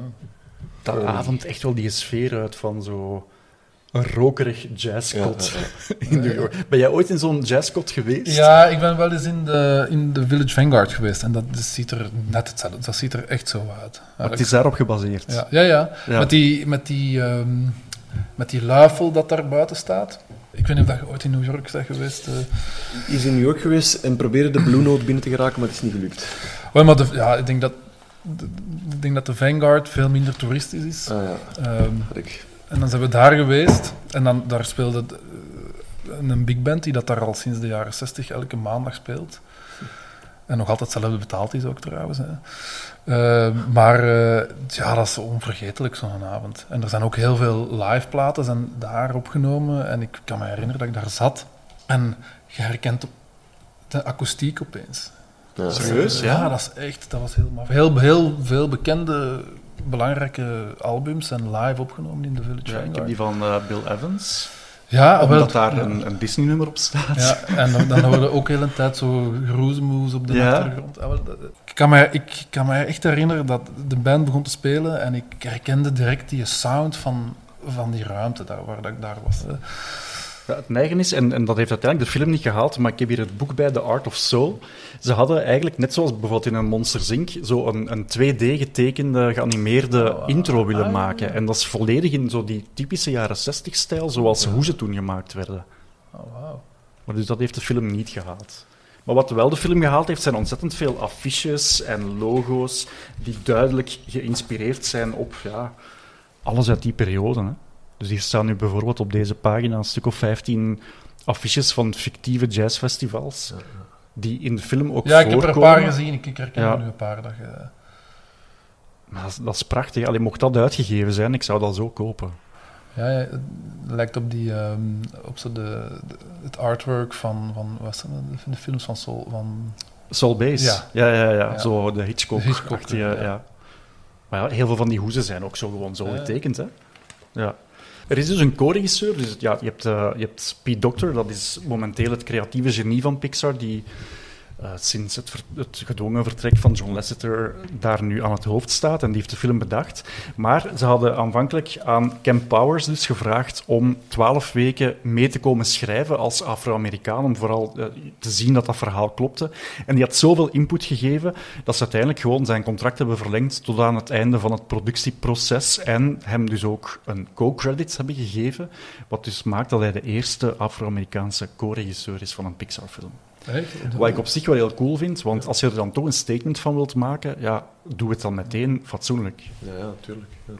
Dat avond echt wel die sfeer uit van zo... Een rokerig jazzkot in New York. Ben jij ooit in zo'n jazzkot geweest? Ja, ik ben wel eens in de, in de Village Vanguard geweest en dat ziet er net hetzelfde. Dat ziet er echt zo uit. Maar het is daarop gebaseerd. Ja, ja, ja. Ja. Met, die, met, die, ehm, met die luifel dat daar buiten staat. Ik weet niet of dat je ooit in New York bent geweest. eh. Die is in New York geweest en probeerde de Blue Note binnen te geraken, maar het is niet gelukt. Wel, maar de, ja, ik denk dat de, ik denk dat de Vanguard veel minder toeristisch is. Ah ja, Ehm, ik. En dan zijn we daar geweest. En dan, daar speelde de- eh, een big band die dat daar al sinds de jaren 60 elke maandag speelt. En nog altijd hetzelfde betaald is ook trouwens. Hè. Ehm, maar eh, ja, dat is onvergetelijk zo'n avond. En er zijn ook heel veel live platen zijn daar opgenomen. En ik kan me herinneren dat ik daar zat. En je herkent de akoestiek opeens. Ja. Serieus? Ja, Ja? dat is echt, dat was heel maf. Heel, heel veel bekende, belangrijke albums zijn live opgenomen in de Village Ja, ik heb die van eh, Bill Evans. Ja, wel, Omdat daar ja. een, een Disney-nummer op staat. Ja, en dan, je ook heel een tijd zo geroezemoes op de Ja. achtergrond. Ah, Ik kan, mij, ik kan mij echt herinneren dat de band begon te spelen en ik herkende direct die sound van, van die ruimte daar, waar dat ik daar was. Ja, het neigen is, en, en dat heeft uiteindelijk de film niet gehaald, maar ik heb hier het boek bij, The Art of Soul. Ze hadden eigenlijk, net zoals bijvoorbeeld in een Monsters Inc., zo een, een 2D getekende, geanimeerde Oh, wow. intro willen Ah, ja, maken. ja. En dat is volledig in zo die typische jaren 60-stijl, zoals hoe ze toen gemaakt werden. Oh, wauw. Maar dus dat heeft de film niet gehaald. Maar wat wel de film gehaald heeft, zijn ontzettend veel affiches en logo's die duidelijk geïnspireerd zijn op ja, alles uit die periode. Hè. Dus hier staan nu bijvoorbeeld op deze pagina een stuk of 15 affiches van fictieve jazzfestivals, die in de film ook Ja, ik heb er voorkomen. een paar gezien. Ik, ik herken Ja. er nu een paar. Dat je, Maar dat, is, dat is prachtig. Alleen mocht dat uitgegeven zijn, ik zou dat zo kopen. ja, ja, het lijkt op, die, ehm, op zo de, de- het artwork van, van, wat is dat, de, de films van Soul. Van, Soul Base. Ja. Ja, ja, ja. Ja. Zo de Hitchcock. De Hitchcock, achtige, ja. ja. Maar ja, heel veel van die hoezen zijn ook zo gewoon zo getekend. Hè? Ja. Er is dus een co-regisseur. Dus ja, je, hebt, eh, je hebt Pete Docter, dat is momenteel het creatieve genie van Pixar, die eh, sinds het, het gedwongen vertrek van John Lasseter daar nu aan het hoofd staat. En die heeft de film bedacht. Maar ze hadden aanvankelijk aan Cam Powers dus gevraagd om twaalf weken mee te komen schrijven als Afro-Amerikaan, om vooral eh, te zien dat dat verhaal klopte. En die had zoveel input gegeven dat ze uiteindelijk gewoon zijn contract hebben verlengd tot aan het einde van het productieproces en hem dus ook een co-credits hebben gegeven, wat dus maakt dat hij de eerste Afro-Amerikaanse co-regisseur is van een Pixar-film. Wat ik op zich wel heel cool vind, want als je er dan toch een statement van wilt maken, ja, doe het dan meteen fatsoenlijk. Ja, ja, natuurlijk. Ja.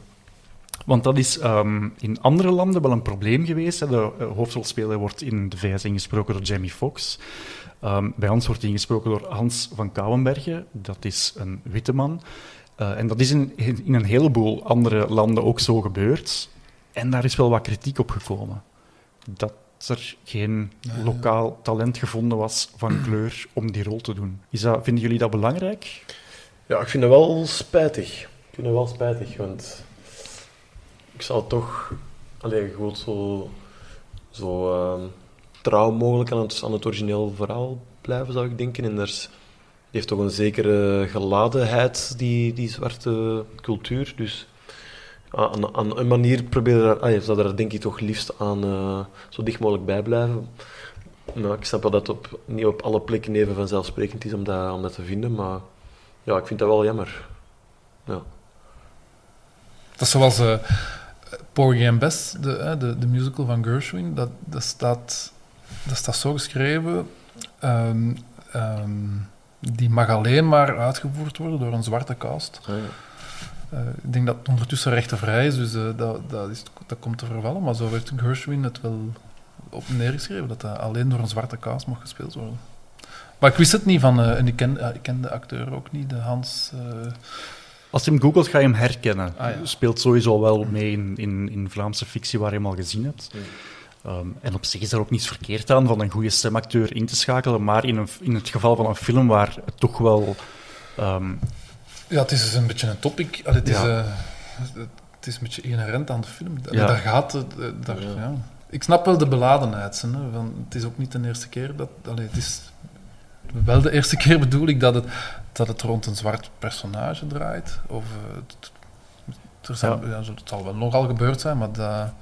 Want dat is ehm, in andere landen wel een probleem geweest. Hè. De eh, hoofdrolspeler wordt in de VS ingesproken door Jamie Foxx. Ehm, bij ons wordt hij ingesproken door Hans van Kouwenbergen. Dat is een witte man. Eh, en dat is in, in een heleboel andere landen ook zo gebeurd. En daar is wel wat kritiek op gekomen. Dat er geen lokaal talent gevonden was van kleur om die rol te doen. Is dat, vinden jullie dat belangrijk? Ja, ik vind dat wel spijtig. Ik vind dat wel spijtig, want ik zou toch alleen gewoon zo, zo ehm, trouw mogelijk aan het, aan het origineel verhaal blijven, zou ik denken. En er is- heeft toch een zekere geladenheid, die, die zwarte cultuur. Dus aan, aan een manier proberen ah, zou er denk ik toch liefst aan eh, zo dicht mogelijk bij blijven. Nou, ik snap wel dat het op, niet op alle plekken even vanzelfsprekend is om dat, om dat te vinden, maar ja, ik vind dat wel jammer. Ja. Dat is zoals eh Porgy and Bess, de, de, de musical van Gershwin. Dat, dat, staat, dat staat zo geschreven. ehm, ehm, die mag alleen maar uitgevoerd worden door een zwarte cast. Ah, ja. Eh, ik denk dat het ondertussen rechtenvrij is, dus eh, dat, dat, is, dat komt te vervallen. Maar zo werd Gershwin het wel op neergeschreven, dat dat alleen door een zwarte cast mocht gespeeld worden. Maar ik wist het niet van, eh, en ik ken, ik ken de acteur ook niet, de Hans... Als je hem googelt, ga je hem herkennen. Ah, ja. Speelt sowieso wel mee in, in, in Vlaamse fictie waar je hem al gezien hebt. Ehm, en op zich is er ook niets verkeerd aan van een goede stemacteur in te schakelen, maar in, een, in het geval van een film waar het toch wel... ehm, Ja, het is dus een beetje een topic. Allee, het, is, Ja. eh, het is een beetje inherent aan de film. Allee, Ja. Daar gaat het. eh, daar, ja. Ik snap wel de beladenheid. Hè, van, het is ook niet de eerste keer dat... Allee, het is wel de eerste keer bedoel ik dat het, dat het rond een zwart personage draait. Of, eh, het, er zijn, ja. het zal wel nogal gebeurd zijn, maar dat...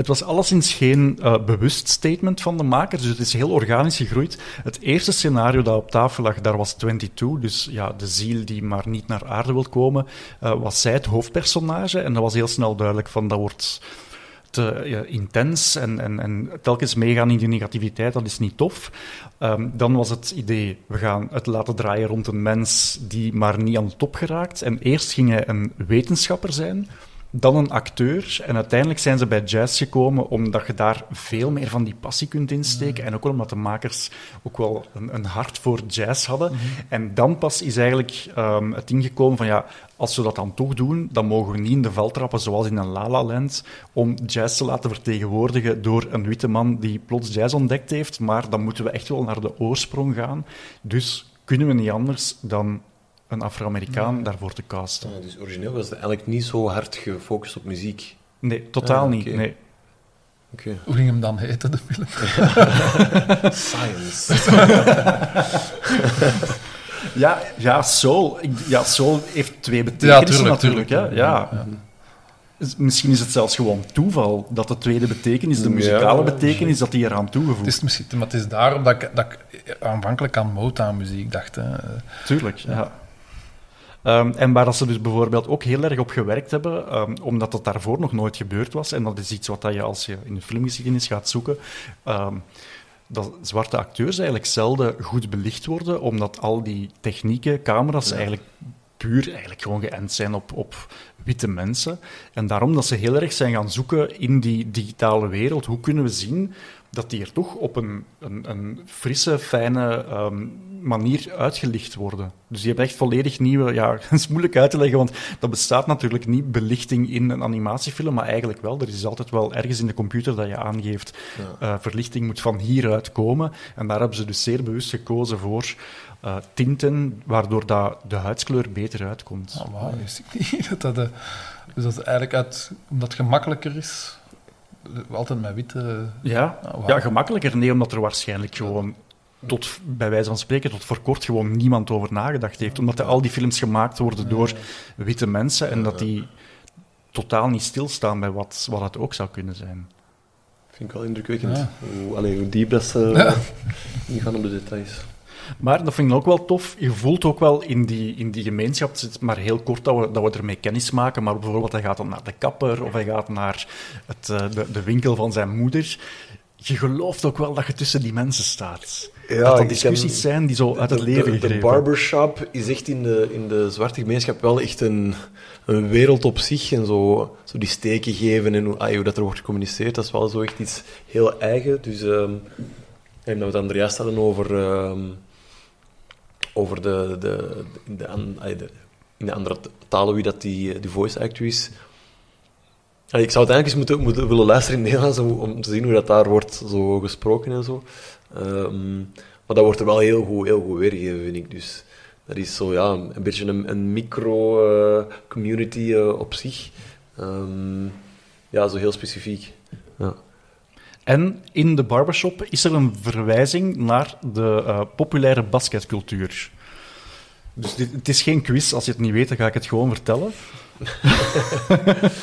Het was alleszins geen eh, bewust statement van de makers, dus het is heel organisch gegroeid. Het eerste scenario dat op tafel lag, daar was 22, dus ja, de ziel die maar niet naar aarde wil komen, eh, was zij het hoofdpersonage. En dat was heel snel duidelijk van, dat wordt te eh, intens en, en, en telkens meegaan in die negativiteit, dat is niet tof. Ehm, dan was het idee, we gaan het laten draaien rond een mens die maar niet aan de top geraakt. En eerst ging hij een wetenschapper zijn, dan een acteur. En uiteindelijk zijn ze bij jazz gekomen omdat je daar veel meer van die passie kunt insteken. En ook omdat de makers ook wel een, een hart voor jazz hadden. En dan pas is eigenlijk ehm, het ingekomen van ja, als we dat dan toch doen, dan mogen we niet in de val trappen zoals in een La La Land om jazz te laten vertegenwoordigen door een witte man die plots jazz ontdekt heeft. Maar dan moeten we echt wel naar de oorsprong gaan. Dus kunnen we niet anders dan een Afro-Amerikaan daarvoor te casten. Ah, dus origineel was het eigenlijk niet zo hard gefocust op muziek. Nee, totaal Ah, niet. Nee. Oké. Hoe ging hem dan heten, de film? Science. Ja, ja, soul. Ja, soul heeft twee betekenissen tuurlijk, natuurlijk. tuurlijk. hè. Ja. Dus Misschien is het zelfs gewoon toeval dat de tweede betekenis, de Ja, muzikale ja. betekenis, dat die eraan Het toegevoegd is, misschien, maar het is daarom dat ik, dat ik aanvankelijk aan Motown-muziek dacht. Hè. Tuurlijk, ja. Ehm, en waar dat ze dus bijvoorbeeld ook heel erg op gewerkt hebben, ehm, omdat dat daarvoor nog nooit gebeurd was, en dat is iets wat dat je als je in de filmgeschiedenis gaat zoeken, ehm, dat zwarte acteurs eigenlijk zelden goed belicht worden, omdat al die technieken, camera's, eigenlijk puur eigenlijk gewoon geënt zijn op, op witte mensen. En daarom dat ze heel erg zijn gaan zoeken in die digitale wereld. Hoe kunnen we zien dat die er toch op een, een, een frisse, fijne manier uitgelicht worden? Dus die hebben echt volledig nieuwe... Ja, het is moeilijk uit te leggen, want dat bestaat natuurlijk niet, belichting in een animatiefilm, maar eigenlijk wel. Er is altijd wel ergens in de computer dat je aangeeft, eh, verlichting moet van hieruit komen. En daar hebben ze dus zeer bewust gekozen voor eh, tinten, waardoor dat de huidskleur beter uitkomt. Oh, wauw, wist ik niet. Dat dat, eh, dus dat is eigenlijk uit, omdat het gemakkelijker is, altijd met witte... Ja, Oh, wauw. ja, gemakkelijker. Nee, omdat er waarschijnlijk gewoon tot, bij wijze van spreken, tot voor kort gewoon niemand over nagedacht heeft. Omdat er al die films gemaakt worden door witte mensen en dat die totaal niet stilstaan bij wat, wat het ook zou kunnen zijn. Vind ik wel indrukwekkend. Ja. Hoe, allee, hoe diep dat ze Ja. ingaan op de details. Maar dat vind ik ook wel tof. Je voelt ook wel in die, in die gemeenschap, het maar heel kort dat we, dat we ermee kennis maken, maar bijvoorbeeld hij gaat dan naar de kapper of hij gaat naar het, eh, de, de winkel van zijn moeder. Je gelooft ook wel dat je tussen die mensen staat. Ja, dat dat ik discussies ken- zijn die zo uit het de, leven de, de gegrepen. barbershop is echt in de, in de zwarte gemeenschap wel echt een, een wereld op zich. En zo, zo die steken geven en hoe, ah, hoe dat er wordt gecommuniceerd, dat is wel zo echt iets heel eigen. Dus, ehm en dat we het Andreas hadden over, ehm, over de, de, de, de, ah, de- in de andere talen wie dat die, die voice actor is. Allee, ik zou het eigenlijk eens moeten, moeten willen luisteren in het Nederlands om, om te zien hoe dat daar wordt zo gesproken en zo. Ehm, maar dat wordt er wel heel goed, heel goed weergegeven, vind ik. Dus dat is zo, ja, een beetje een, een micro-community op zich. Ehm, ja, zo heel specifiek. Ja. En in de barbershop is er een verwijzing naar de eh, populaire basketcultuur. Dus dit, het is geen quiz. Als je het niet weet, dan ga ik het gewoon vertellen.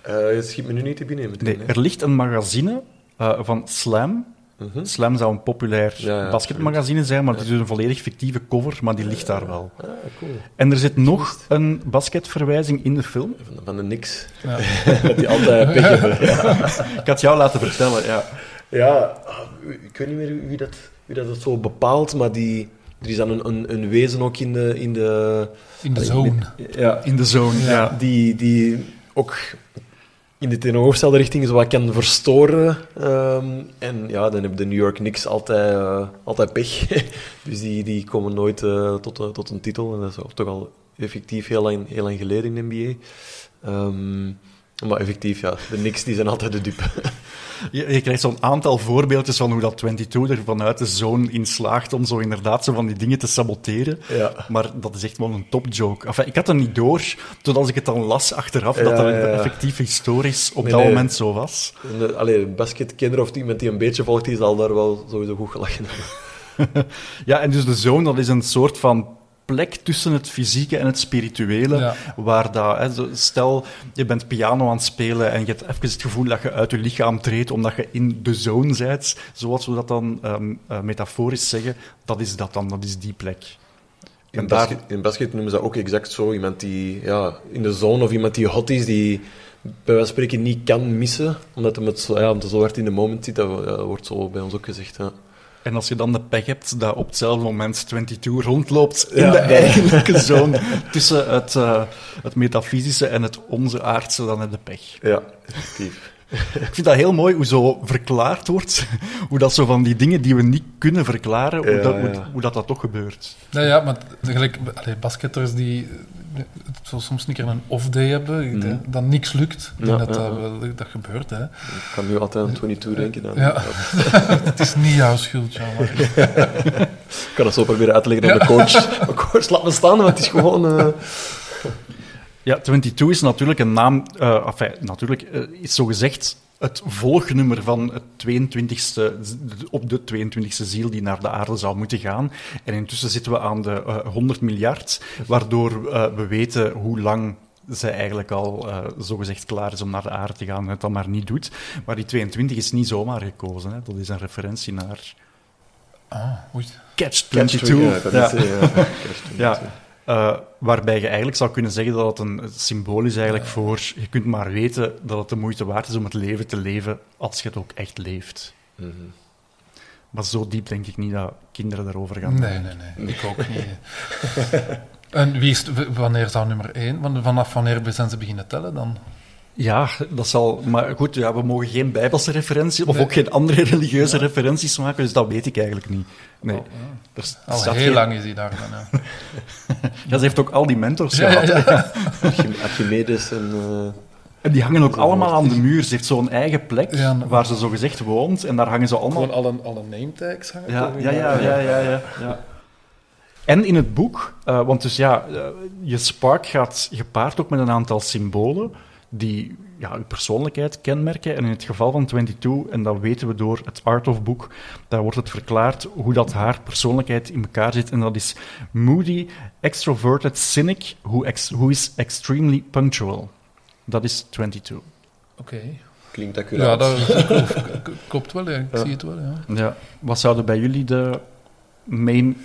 Eh, het schiet me nu niet te binnen meteen. Nee, er ligt een magazine eh, van Slam. Mhm. Slam zou een populair Ja, ja, basketmagazine zijn, maar het is dus een volledig fictieve cover, maar die ligt daar wel. Ah, cool. En er zit nog een basketverwijzing in de film. Van, van de niks. Ja. dat die altijd pech hebben. Ik had jou laten vertellen, ja. Ja, ik weet niet meer wie dat, wie dat het zo bepaalt, maar die, er is dan een, een, een wezen ook in de... In de In de zone. ja, In de zone, ja. die, die ook in de tegenovergestelde richting zo wat kan verstoren. Ehm, en ja, dan hebben de New York Knicks altijd, eh, altijd pech. dus die, die komen nooit eh, tot, eh, tot een titel. En dat is toch al effectief heel lang, heel lang geleden in de NBA. Ehm, Maar effectief, ja, de niks die zijn altijd de dupe. Je, je krijgt zo'n aantal voorbeeldjes van hoe dat 22 er vanuit de zone in slaagt om zo inderdaad zo van die dingen te saboteren. Ja. Maar dat is echt wel een topjoke. Enfin, ik had het niet door, tot als ik het dan las achteraf, Ja, dat ja, ja. effectief historisch op Nee, dat nee. moment zo was. Eh, Allee, basketkinderen of iemand die een beetje volgt, die zal daar wel sowieso goed gelachen hebben. Ja, en dus de zone, dat is een soort van plek tussen het fysieke en het spirituele, Ja. waar dat, hè, stel, je bent piano aan het spelen en je hebt even het gevoel dat je uit je lichaam treedt omdat je in de zone bent, zoals we dat dan ehm, eh, metaforisch zeggen, dat is dat dan, dat is die plek. In, En daar- basket, in basket noemen ze dat ook exact zo. Iemand die ja, in de zone of iemand die hot is, die bij wijze van spreken niet kan missen, omdat hij het zo, ja, omdat hij zo hard in de moment zit. Dat, ja, dat wordt zo bij ons ook gezegd. Ja. En als je dan de pech hebt dat op hetzelfde moment 22 rondloopt in Ja. de eigenlijke zone tussen het, het metafysische en het onze aardse, dan heb je pech. ja, effectief. Ik vind dat heel mooi hoe zo verklaard wordt, hoe dat zo van die dingen die we niet kunnen verklaren, hoe, Ja, dat, hoe, ja. hoe dat, dat toch gebeurt. Ja, ja, maar gelijk, basketters die eh, zo soms een keer een off-day hebben, eh, dat niks lukt. Ik denk Ja, dat, ja, dat, dat gebeurt, hè. Ik kan nu altijd aan 22 denken. Dan. Ja. Het is niet jouw schuld, Jean. maar- Ik kan dat zo proberen uit te leggen aan de coach. Maar coach, laat me staan, want het is gewoon... eh, Ja, 22 is natuurlijk een naam, eh enfin, natuurlijk, eh, is zogezegd het volgnummer van het 22e, op de 22e ziel die naar de aarde zou moeten gaan. En intussen zitten we aan de eh, 100 miljard, waardoor eh, we weten hoe lang zij eigenlijk al eh, zogezegd klaar is om naar de aarde te gaan en het dan maar niet doet. Maar die 22 is niet zomaar gekozen, hè. dat is een referentie naar Ah. Catch catch 22. 22, ja, zeggen, ja. Catch 22. Ja, eh, waarbij je eigenlijk zou kunnen zeggen dat het een symbool is eigenlijk voor... Je kunt maar weten dat het de moeite waard is om het leven te leven als je het ook echt leeft. Mhm. Maar zo diep denk ik niet dat kinderen daarover gaan. Nee, nee, nee. Ik ook niet. En wie is, wanneer zou nummer 1? Vanaf wanneer zijn ze beginnen tellen dan? Ja, dat zal... Maar goed, ja, we mogen geen bijbelse referenties of Nee. ook geen andere religieuze referenties maken, dus dat weet ik eigenlijk niet. Nee. Oh, Er s- Al staat heel geen- lang is hij daar dan, ja. Ze heeft ook al die mentors gehad. ja. Archimedes en... eh, En die hangen ook allemaal aan de muur. Ze heeft zo'n eigen plek Ja, waar ze zogezegd woont en daar hangen ze allemaal Gewoon alle, alle name tags hangen ja, ja, ja, ja, ja, ja. En in het boek, eh, want dus ja, eh, je spark gaat gepaard ook met een aantal symbolen die ja, je persoonlijkheid kenmerken. En in het geval van 22, en dat weten we door het Art of boek, daar wordt het verklaard hoe dat haar persoonlijkheid in elkaar zit. En dat is moody, extroverted, cynic, who, ex- who is extremely punctual. Dat is 22. Oké. klinkt accuraat. Ja, dat klopt- klopt wel, ja. ik Ja. zie het wel, ja. Ja. Wat zouden bij jullie de main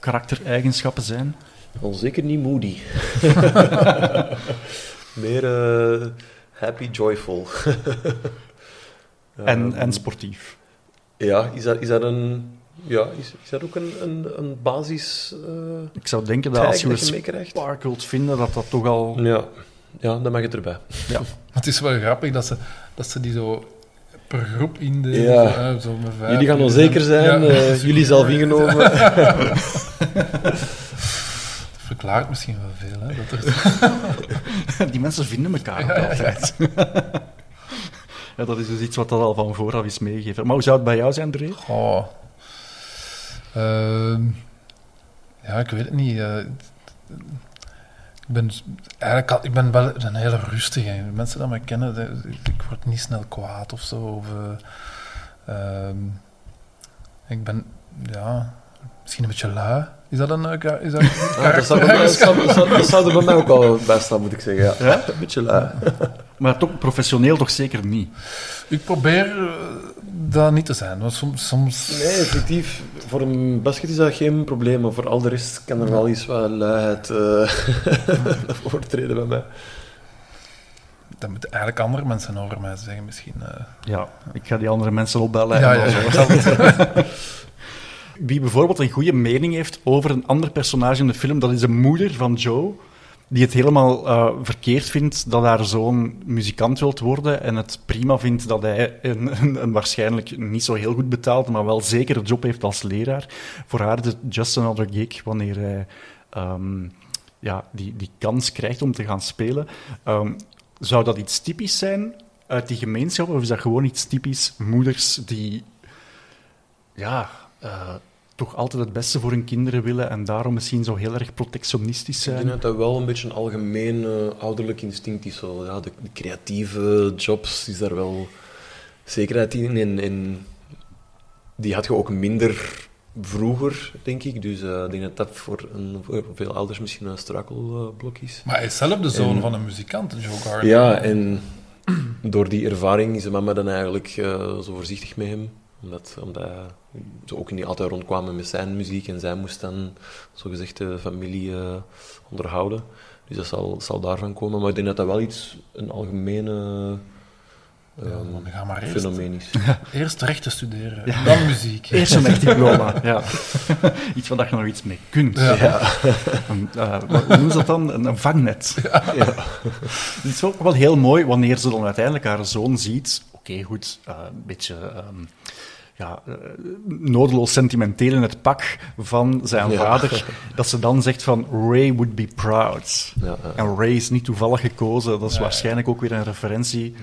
karaktereigenschappen zijn? Al zeker niet moody. Meer eh, happy, joyful. Ja, En, en sportief. Ja, is dat, is dat een... Ja, is, is dat ook een, een, een basis... eh, Ik zou denken dat als je een dat je wilt vinden, dat dat toch al... Ja. ja, dan mag het erbij. Maar Het is wel grappig dat ze, dat ze die zo per groep indelen. Ja. zo, hè, zo met vijf, Jullie gaan onzeker zijn, Ja. eh, jullie zelf ingenomen. Verklaart misschien wel veel, hè. Dat er, Die mensen vinden elkaar ook altijd. Ja, dat is dus iets wat dat al van vooraf is meegegeven. Maar hoe zou het bij jou zijn, Dre? Goh. Ehm, ja, ik weet het niet. eh, ik ben eigenlijk al, ik ben wel een hele rustige. Mensen die mij kennen, de- ik word niet snel kwaad of zo. Of, eh, ehm, ik ben, ja, misschien een beetje lui. Is dat een, eh, is dat een Ah, dat, zou, dat, karaktereigenschap? zou, dat, zou, dat zou er bij mij ook al bij staan, moet ik zeggen. Ja. Ja? Een beetje lui. Maar toch professioneel toch zeker niet. Ik probeer eh, dat niet te zijn. Want soms, soms Nee, effectief. Voor een basket is dat geen probleem, maar voor al de rest kan er wel iets wat luiheid eh voortreden bij mij. dat moeten eigenlijk andere mensen over mij zeggen. Misschien. eh. Ja, ik ga die andere mensen opbellen. ja, en ja, ja, zo. Wie bijvoorbeeld een goede mening heeft over een ander personage in de film, dat is de moeder van Joe, die het helemaal eh, verkeerd vindt dat haar zoon muzikant wilt worden en het prima vindt dat hij een, een, een waarschijnlijk niet zo heel goed betaald, maar wel zeker een job heeft als leraar. Voor haar het just another gig wanneer hij ehm, ja, die, die kans krijgt om te gaan spelen. Ehm, zou dat iets typisch zijn uit die gemeenschap, of is dat gewoon iets typisch moeders die ja, eh, toch altijd het beste voor hun kinderen willen en daarom misschien zo heel erg protectionistisch Ik zijn? denk dat dat wel een beetje een algemeen eh, ouderlijk instinct is. Zo. Ja, de, de creatieve jobs is daar wel zekerheid in. En, en die had je ook minder vroeger, denk ik. Dus eh, ik denk dat dat voor, een, voor veel ouders misschien een struikelblok is. Maar hij is zelf de zoon En- van een muzikant, Joe Gardner. Ja, en door die ervaring is de mama dan eigenlijk eh, zo voorzichtig met hem. Omdat, omdat ze ook niet altijd rondkwamen met zijn muziek en zij moest dan zogezegd de familie eh, onderhouden. Dus dat zal, zal daarvan komen. Maar ik denk dat dat wel iets, een algemene Ja, ehm, dan maar eerst, fenomeen is. eerst rechten studeren, dan muziek. Eerst een echt diploma, ja. iets waar je nog iets mee kunt. Ja. Een, eh, wat- hoe noemen ze dat dan? Een, een vangnet. Het is ook wel heel mooi wanneer ze dan uiteindelijk haar zoon ziet. Oké, goed, eh, een beetje ehm, ja, eh, nodeloos sentimenteel in het pak van zijn Ja. vader. Dat ze dan zegt van Ray would be proud. Ja. En Ray is niet toevallig gekozen. Dat is Ja. waarschijnlijk ook weer een referentie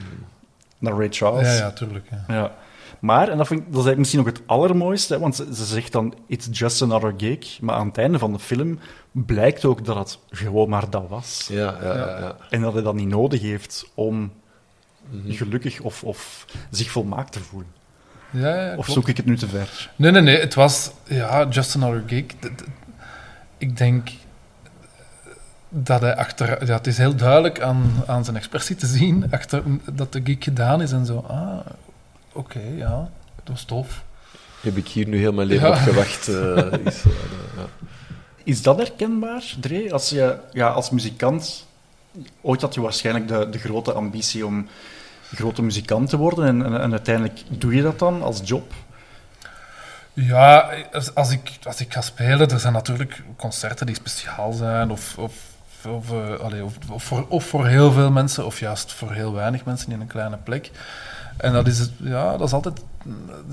naar Ray Charles. Ja, ja, tuurlijk. Ja. Ja. Maar, en dat, vind ik, dat is eigenlijk misschien ook het allermooiste, hè, want ze, ze zegt dan, it's just another gig. Maar aan het einde van de film blijkt ook dat het gewoon maar dat was. Ja, ja, ja, ja. En dat hij dat niet nodig heeft om Mhm. gelukkig of, of zich volmaakt te voelen. Ja, ja, Of klopt. zoek ik het nu te ver? Nee, nee, nee. Het was ja, just another gig. Ik denk dat hij achter... Ja, het is heel duidelijk aan, aan zijn expressie te zien achter, dat de gig gedaan is en zo. Ah, oké, ja. Het was tof. Heb ik hier nu heel mijn leven Ja. op gewacht. eh, is, ja. Is dat herkenbaar, Dre? Als je ja, als muzikant... Ooit had je waarschijnlijk de, de grote ambitie om grote muzikant te worden. En, en, uiteindelijk doe je dat dan als job. Ja, als, als, ik, als ik ga spelen, er zijn natuurlijk concerten die speciaal zijn, of, of, of, allee, of, of voor, of voor heel veel mensen, of juist voor heel weinig mensen in een kleine plek. En dat is, het, ja, dat is altijd,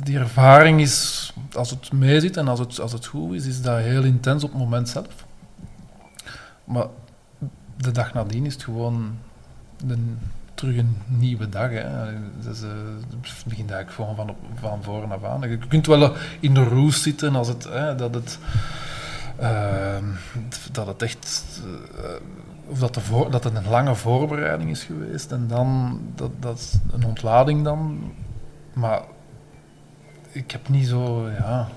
die ervaring is, als het meezit en als het, als het goed is, is dat heel intens op het moment zelf. Maar de dag nadien is het gewoon een, terug een nieuwe dag. Hè. Dus, eh, het begint eigenlijk gewoon van, op, van voren af aan. Je kunt wel in de roes zitten als het, hè, dat het... ehm, dat het echt... eh, of dat, de voor, dat het een lange voorbereiding is geweest en dan... Dat, dat is een ontlading dan. Maar ik heb niet zo... Ja,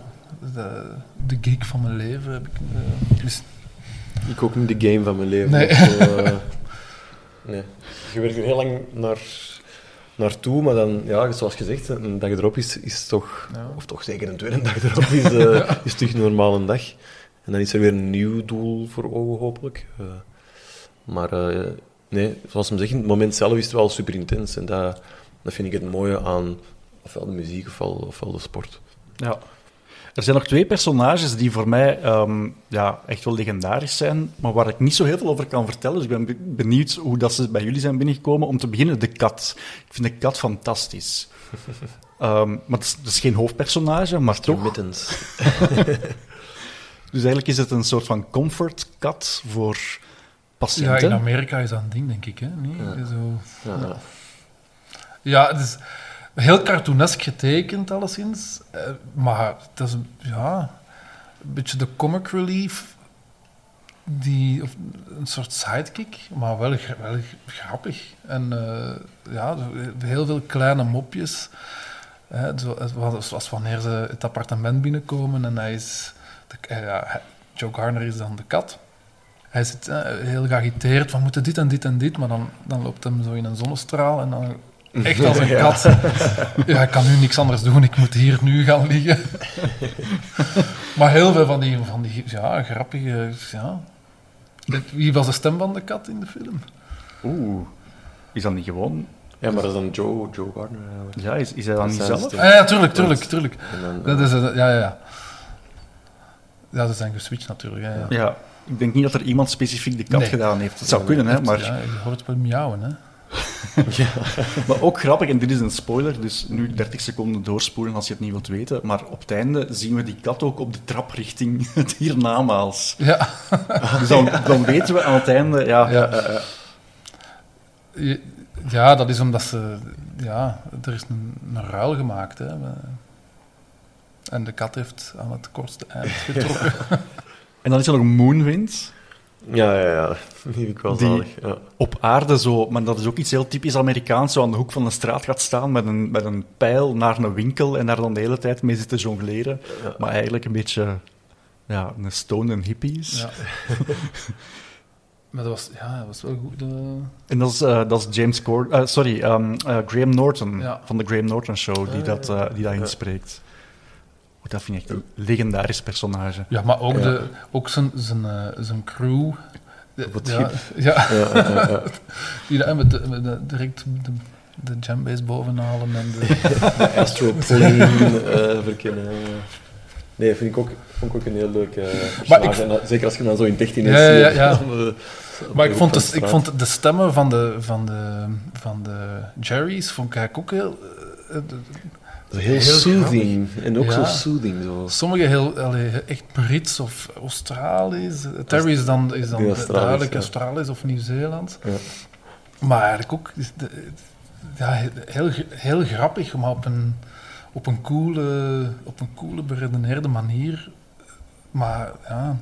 de, de gig van mijn leven heb ik... eh, Ik ook niet de game van mijn leven. Nee. nee. Je werkt er heel lang naar, naartoe, maar dan, ja, zoals gezegd, een dag erop is, is toch, Ja. of toch zeker een tweede dag erop, is, eh, is terug een normale dag. En dan is er weer een nieuw doel voor ogen, hopelijk. Eh, maar eh, nee, zoals hem zegt, het moment zelf is het wel super intens. En dat, dat vind ik het mooie aan ofwel de muziek ofwel, ofwel de sport. Ja. Er zijn nog twee personages die voor mij ehm, ja, echt wel legendarisch zijn, maar waar ik niet zo heel veel over kan vertellen. Dus ik ben be- benieuwd hoe dat ze bij jullie zijn binnengekomen. Om te beginnen, de kat. Ik vind de kat fantastisch. Ehm, maar het is, het is geen hoofdpersonage, maar toch. Mittens. Dus eigenlijk is het een soort van comfortkat voor Ja, patiënten. in Amerika is dat een ding, denk ik. Hè? Nee, Ja. Zo... Ja, ja. Ja, het is heel cartoonesk getekend, alleszins. Eh, maar het is ja, een beetje de comic relief. Die, of een soort sidekick, maar wel, wel grappig. En eh, ja, heel veel kleine mopjes. Hè, zo, zoals, wanneer ze het appartement binnenkomen en hij is... Eh, ja, Joe Garner is dan de kat. Hij zit heel geagiteerd van moeten dit en dit en dit, maar dan, dan loopt hem zo in een zonnestraal en dan echt als een kat. Ja, ik kan nu niks anders doen, ik moet hier nu gaan liggen. maar heel veel van die, van die ja, grappige... Ja. Wie was de stem van de kat in de film? Oeh. Is dat niet gewoon... ja, maar dat is dan Joe, Joe Gardner eigenlijk. Ja, is, is hij dan Dat niet zelf? Ah, ja, tuurlijk, tuurlijk, tuurlijk. En dan, Dat is, eh, ja, ja, ja. Ja, ze zijn geswitcht natuurlijk. Ja, ja. Ja, ik denk niet dat er iemand specifiek de kat Nee. gedaan heeft. Het zou kunnen, hè, maar... Ja, je hoort het wel miauwen, hè. Maar ook grappig, en dit is een spoiler, dus nu 30 seconden doorspoelen als je het niet wilt weten. Maar op het einde zien we die kat ook op de trap richting het hiernamaals. Ja. Dus dan, dan weten we aan het einde, ja, Ja. eh, eh, Ja, dat is omdat ze... Ja, er is een, een ruil gemaakt, hè. En de kat heeft aan het kortste eind getrokken. En dan is er nog Moonwind. Ja, ja, ja. Die vind ik wel Die- zalig. Ja. Op aarde zo, maar dat is ook iets heel typisch Amerikaans, zo aan de hoek van de straat gaat staan met een, met een pijl naar een winkel en daar dan de hele tijd mee zitten jongleren. Ja. Maar eigenlijk een beetje ja, een stone en hippies. Ja. maar dat was, ja, dat was wel goed. eh. En dat is, eh, dat is James Corden, eh, sorry, ehm, eh, Graham Norton Ja. van de Graham Norton Show die Ah, dat, eh, die dat Ja. inspreekt. Oh, dat vind ik echt een legendarisch personage. Ja, maar ook, Ja. de, ook zijn, zijn, eh, zijn crew. De- Op het ja, schip. ja, Ja, ja, ja, ja. die daar met, de, met de- direct de, de jambase bovenhalen en de... Astroplane eh verkennen. Nee, vind ik ook, vond ik ook een heel leuk eh Maar. En dat- zeker als je dan zo in 13 is. Ja, ja, Maar de ik vond, de, ik vond de stemmen van de, van de, van de Jerry's vond ik eigenlijk ook heel... heel, heel soothing. En ook zo Ja. soothing. Zo. Sommige heel allee, echt Brits of Australisch. Terry is dan, is dan Australisch, duidelijk ja. Australisch of Nieuw-Zeeland. Ja. Maar eigenlijk ook ja, heel, heel grappig, maar op een, op een coole, op een coole, beredeneerde manier. Maar ja,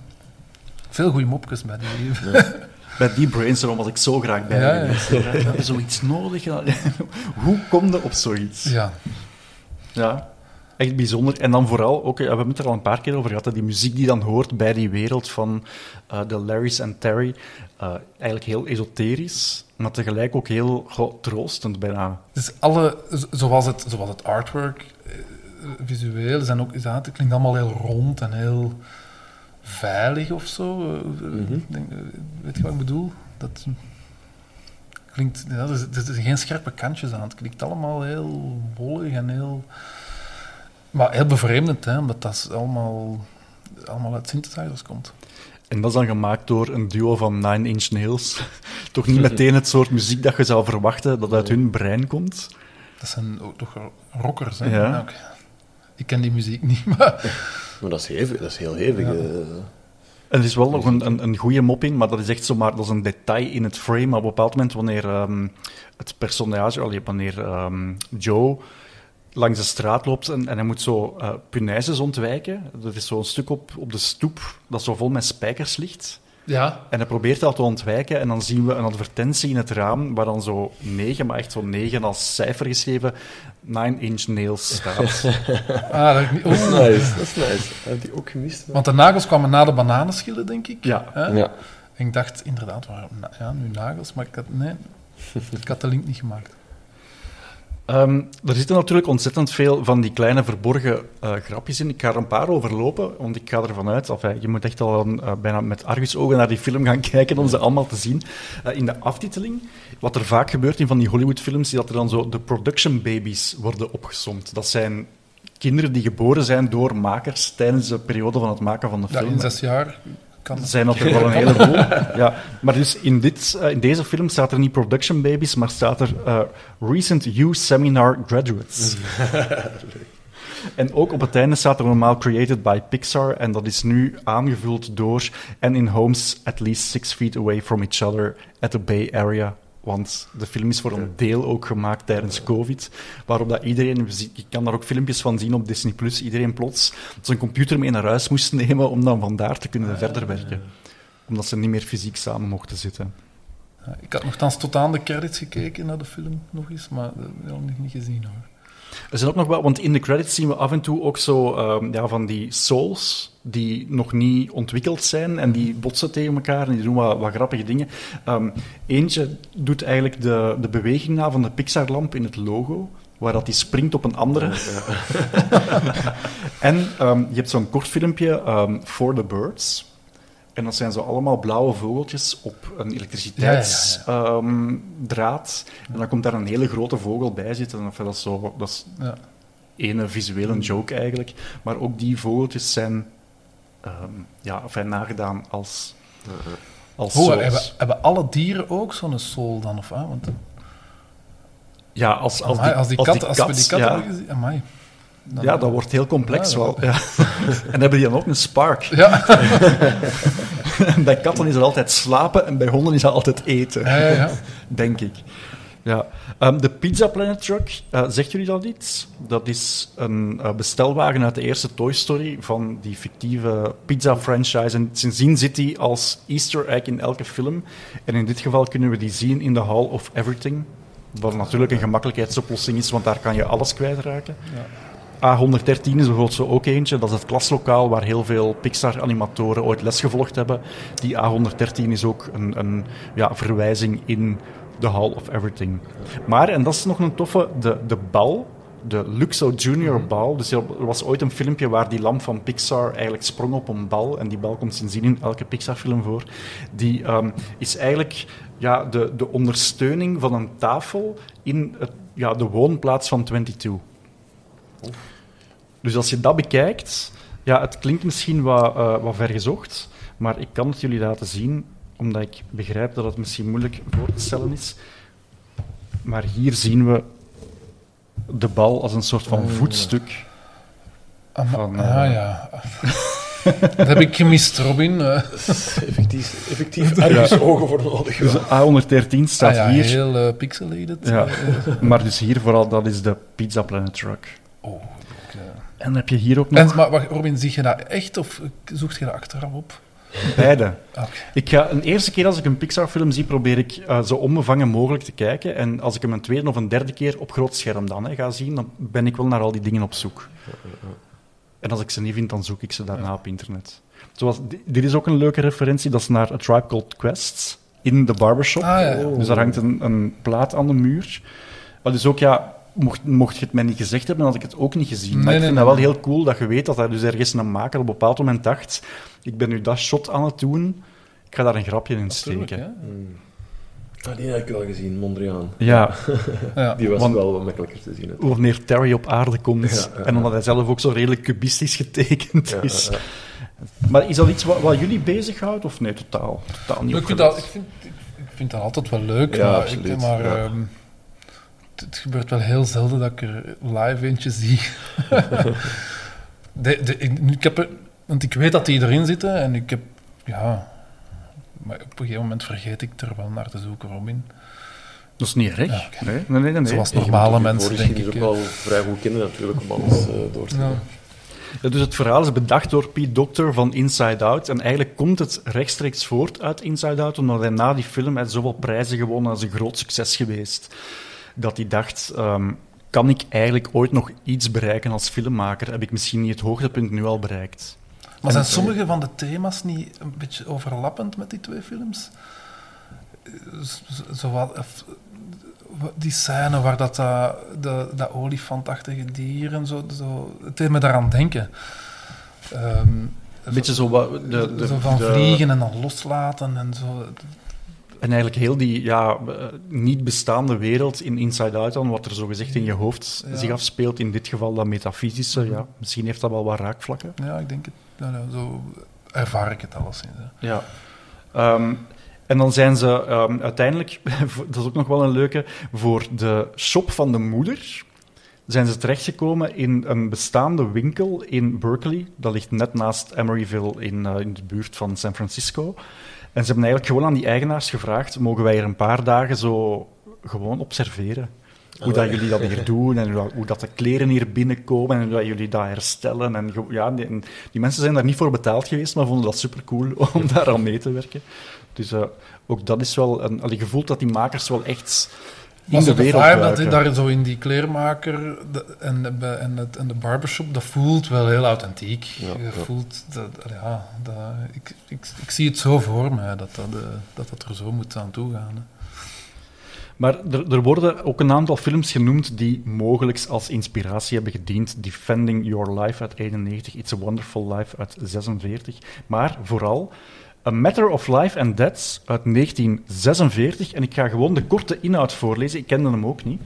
veel goede mopjes bij die. Bij die brainstorm was ik zo graag bij Ja, ja. geweest. We hebben zoiets nodig. Hoe kom je op zoiets? Ja, Ja, echt bijzonder. En dan vooral, ook, ja, we hebben het er al een paar keer over gehad, hè, die muziek die dan hoort bij die wereld van eh, de Larrys en Terry. eh, eigenlijk heel esoterisch, maar tegelijk ook heel goh, troostend bijna. dus alle, zoals het, zoals het artwork, eh, visueel, zijn ook, is dat, het klinkt allemaal heel rond en heel veilig of zo. Mhm. weet je wat ik bedoel? Dat klinkt, ja, er, er zitten geen scherpe kantjes aan. Het klinkt allemaal heel wollig en heel... Maar heel bevreemdend, hè, omdat dat allemaal, allemaal uit synthesizers komt. En dat is dan gemaakt door een duo van Nine Inch Nails. Toch niet meteen het soort muziek dat je zou verwachten dat uit hun brein komt. Dat zijn ook toch rockers, hè? Ja. Ik ken die muziek niet, maar... Maar dat is, hevig, dat is heel hevig. Ja. eh. En er is wel nog een, een, goede mop in, maar dat is echt zomaar dat is een detail in het frame. Maar op een bepaald moment, wanneer ehm, het personage, allee, wanneer ehm, Joe langs de straat loopt en, en hij moet zo eh punaises ontwijken. Er is zo'n stuk op, op de stoep dat zo vol met spijkers ligt. Ja, En hij probeert dat te ontwijken en dan zien we een advertentie in het raam waar dan zo 9, maar echt zo 9 als cijfer geschreven, 9 inch nails staat. ah, dat heb. Dat is nice, dat is nice. Heb je die ook gemist? Want de nagels kwamen na de bananenschillen, denk ik. Ja. Hè? Ja. En ik dacht, inderdaad, waarom ja, nu nagels, maar ik had, nee, ik had de link niet gemaakt. Ehm, er zitten natuurlijk ontzettend veel van die kleine verborgen eh, grapjes in. Ik ga er een paar overlopen, want ik ga ervan uit... Enfin, je moet echt al eh, bijna met argusogen naar die film gaan kijken om ze allemaal te zien. Eh, in de aftiteling, wat er vaak gebeurt in van die Hollywoodfilms, is dat er dan zo de production babies worden opgesomd. Dat zijn kinderen die geboren zijn door makers tijdens de periode van het maken van de Ja, film. in zes jaar kan Er zijn natuurlijk wel een heleboel. Ja, maar dus in, dit, eh, in deze film staat er niet production babies, maar staat er eh, recent youth seminar graduates. en ook op het einde staat er normaal created by Pixar en dat is nu aangevuld door and in homes at least six feet away from each other at the Bay Area. Want de film is voor een deel ook gemaakt tijdens COVID, waarop dat iedereen, je kan daar ook filmpjes van zien op Disney+, Plus, iedereen plots zijn computer mee naar huis moest nemen om dan vandaar te kunnen verder werken. Omdat ze niet meer fysiek samen mochten zitten. Ik had nogthans tot aan de credits gekeken naar de film nog eens, maar dat heb ik nog niet gezien hoor. Er zijn ook nog wel, want in de credits zien we af en toe ook zo ehm, ja, van die souls die nog niet ontwikkeld zijn en die botsen tegen elkaar en die doen wat, wat grappige dingen. Ehm, eentje doet eigenlijk de, de beweging na van de Pixar-lamp in het logo, waar dat die springt op een andere. en ehm, je hebt zo'n kort filmpje, ehm, For the Birds. En dat zijn zo allemaal blauwe vogeltjes op een elektriciteitsdraad. En dan komt daar een hele grote vogel bij zitten. Dat is, zo, dat is Ja. ene visuele joke eigenlijk. Maar ook die vogeltjes zijn ehm, ja, enfin, nagedaan als, als hebben, hebben alle dieren ook zo'n soul dan? Of, ah? Want, Ja, als, als, amai, die, als, die kat, als, we die kat ja, hebben gezien, amai. Dan- ja, dat wordt heel complex Ja, wel. Ja. en hebben die dan ook een spark. Ja, bij katten is het altijd slapen en bij honden is het altijd eten. ja, denk ik. Ja. Ehm, de Pizza Planet Truck, uh, zegt jullie dat iets? Dat is een uh, bestelwagen uit de eerste Toy Story van die fictieve pizza-franchise. En sindsdien zit die als easter egg in elke film. En in dit geval kunnen we die zien in de Hall of Everything. Wat natuurlijk een gemakkelijkheidsoplossing is, want daar kan je alles kwijtraken. Ja. A113 is bijvoorbeeld zo ook eentje. Dat is het klaslokaal waar heel veel Pixar-animatoren ooit les gevolgd hebben. Die A113 is ook een, een ja, verwijzing in The Hall of Everything. Maar, en dat is nog een toffe, de, de bal, de Luxo Junior mhm. bal. Dus er was ooit een filmpje waar die lamp van Pixar eigenlijk sprong op een bal. En die bal komt sindsdien in elke Pixar-film voor. Die um, is eigenlijk ja, de, de ondersteuning van een tafel in het, ja, de woonplaats van 22. Dus als je dat bekijkt, ja, het klinkt misschien wat, uh, wat vergezocht, maar ik kan het jullie laten zien omdat ik begrijp dat het misschien moeilijk voor te stellen is. Maar hier zien we de bal als een soort van oh. voetstuk. Ah, van, uh, ah ja. dat heb ik gemist, Robin. effectief, effectief ergens ja. ogen voor nodig. Dus A113 staat ah, ja, hier. Heel uh, pixelated. Ja. maar dus hier vooral, dat is de Pizza Planet Truck. Oh, okay. En dan heb je hier ook nog... En, maar wacht, Robin, zie je dat echt of zoekt je dat achteraf op? Beide. Ik ga, een eerste keer als ik een Pixar-film zie, probeer ik uh, zo onbevangen mogelijk te kijken. En als ik hem een tweede of een derde keer op groot scherm dan hè, ga zien, dan ben ik wel naar al die dingen op zoek. En als ik ze niet vind, dan zoek ik ze daarna op internet. Zoals, dit is ook een leuke referentie, dat is naar A Tribe Called Quests in de barbershop. Ah, ja. Dus daar hangt een, een plaat aan de muur. Maar dus ook, ja, mocht, mocht je het mij niet gezegd hebben, dan had ik het ook niet gezien. maar ik vind dat wel heel cool dat je weet dat er dus ergens een maker op een bepaald moment dacht ik ben nu dat shot aan het doen, ik ga daar een grapje in steken. Ja. Hmm. Ah, die heb ik al gezien, Mondriaan. Ja. ja. Die was wel wat makkelijker te zien. Wanneer Terry op aarde komt, en omdat hij zelf ook zo redelijk cubistisch getekend is. Maar is dat iets wat, wat jullie bezighoudt, of nee, totaal, totaal niet ik vind, dat, ik, vind, ik vind dat altijd wel leuk, ja, maar, absoluut, ik, maar um, het, gebeurt wel heel zelden dat ik er live eentje zie. de, de, ik, ik heb want ik weet dat die erin zitten en ik heb, ja, maar op een gegeven moment vergeet ik er wel naar te zoeken, Robin. Dat is niet erg. nee, nee, nee, nee, Zoals normale mensen, denk ik. ook wel vrij goed kennen natuurlijk, om alles uh, door te ja. Ja, dus het verhaal is bedacht door Pete Doctor van Inside Out. En eigenlijk komt het rechtstreeks voort uit Inside Out, omdat hij na die film heeft zoveel prijzen gewonnen als een groot succes geweest. Dat hij dacht, um, kan ik eigenlijk ooit nog iets bereiken als filmmaker? Heb ik misschien niet het hoogtepunt nu al bereikt? Maar zijn sommige van de thema's niet een beetje overlappend met die twee films? Zowat, die scène waar dat, dat, dat, dat olifantachtige dier en zo, zo, het deed me daaraan denken. Um, een beetje zo, wat, de, de, zo van vliegen en dan loslaten en zo. En eigenlijk heel die ja, niet bestaande wereld in Inside Out, dan, wat er zo gezegd in je hoofd zich afspeelt, in dit geval dat metafysische, ja, misschien heeft dat wel wat raakvlakken. Ja, ik denk het nou, nou, zo ervaar ik het alleszins. Hè. Ja. Um, en dan zijn ze um, uiteindelijk, dat is ook nog wel een leuke, voor de shop van de moeder zijn ze terechtgekomen in een bestaande winkel in Berkeley. Dat ligt net naast Emeryville in, uh, in de buurt van San Francisco. En ze hebben eigenlijk gewoon aan die eigenaars gevraagd: mogen wij er een paar dagen zo gewoon observeren? Hoe dat jullie dat hier doen en hoe, dat de kleren hier binnenkomen en hoe dat jullie dat herstellen. En, ja, die, die, mensen zijn daar niet voor betaald geweest, maar vonden dat super cool om daar aan mee te werken. Dus uh, ook dat is wel een, je voelt dat die makers wel echt in de wereld de dat hij daar zo in die kleermaker en, de, en, het, en de barbershop, dat voelt wel heel authentiek. Ja, je voelt, dat, ja, dat, ik, ik, ik, zie het zo voor me, dat dat, uh, dat, dat er zo moet aan toe gaan. Maar er, er, worden ook een aantal films genoemd die mogelijk als inspiratie hebben gediend. Defending Your Life uit 91, It's a Wonderful Life uit 46. Maar vooral A Matter of Life and Death uit 1946. En ik ga gewoon de korte inhoud voorlezen. Ik kende hem ook niet.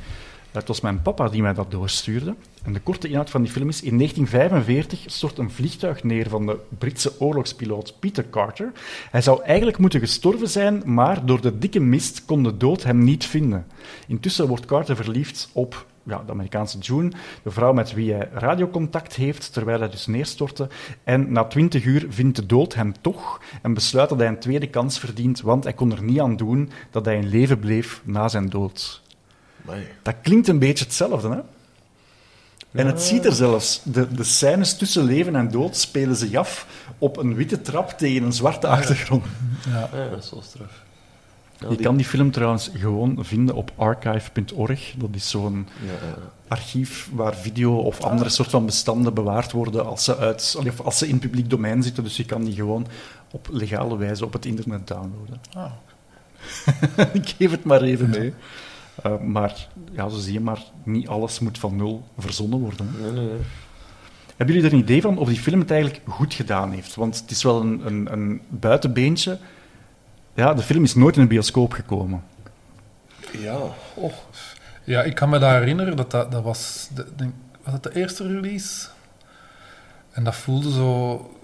Het was mijn papa die mij dat doorstuurde. En de korte inhoud van die film is: in 1945 stort een vliegtuig neer van de Britse oorlogspiloot Peter Carter. Hij zou eigenlijk moeten gestorven zijn, maar door de dikke mist kon de dood hem niet vinden. Intussen wordt Carter verliefd op ja, de Amerikaanse June, de vrouw met wie hij radiocontact heeft terwijl hij dus neerstortte. En na twintig uur vindt de dood hem toch en besluit dat hij een tweede kans verdient, want hij kon er niet aan doen dat hij in leven bleef na zijn dood. Amai. Dat klinkt een beetje hetzelfde, hè? En het ziet er zelfs, de, de scènes tussen leven en dood spelen zich af op een witte trap tegen een zwarte achtergrond. Ja. Ja, dat is zo straf. Je die- kan die film trouwens gewoon vinden op archive.org. Dat is zo'n Ja, ja, ja. archief waar video of andere soort van bestanden bewaard worden als ze, uit, of als ze in publiek domein zitten. Dus je kan die gewoon op legale wijze op het internet downloaden. Ah, Ik geef het maar even mee. Eh, maar ja, zo zie je maar, niet alles moet van nul verzonnen worden. Nee, nee, nee. Hebben jullie er een idee van of die film het eigenlijk goed gedaan heeft? Want het is wel een, een, een buitenbeentje. Ja, de film is nooit in een bioscoop gekomen. Ja, oh. Ja, ik kan me dat herinneren, dat, dat, dat was, de, was dat de eerste release? En dat voelde zo...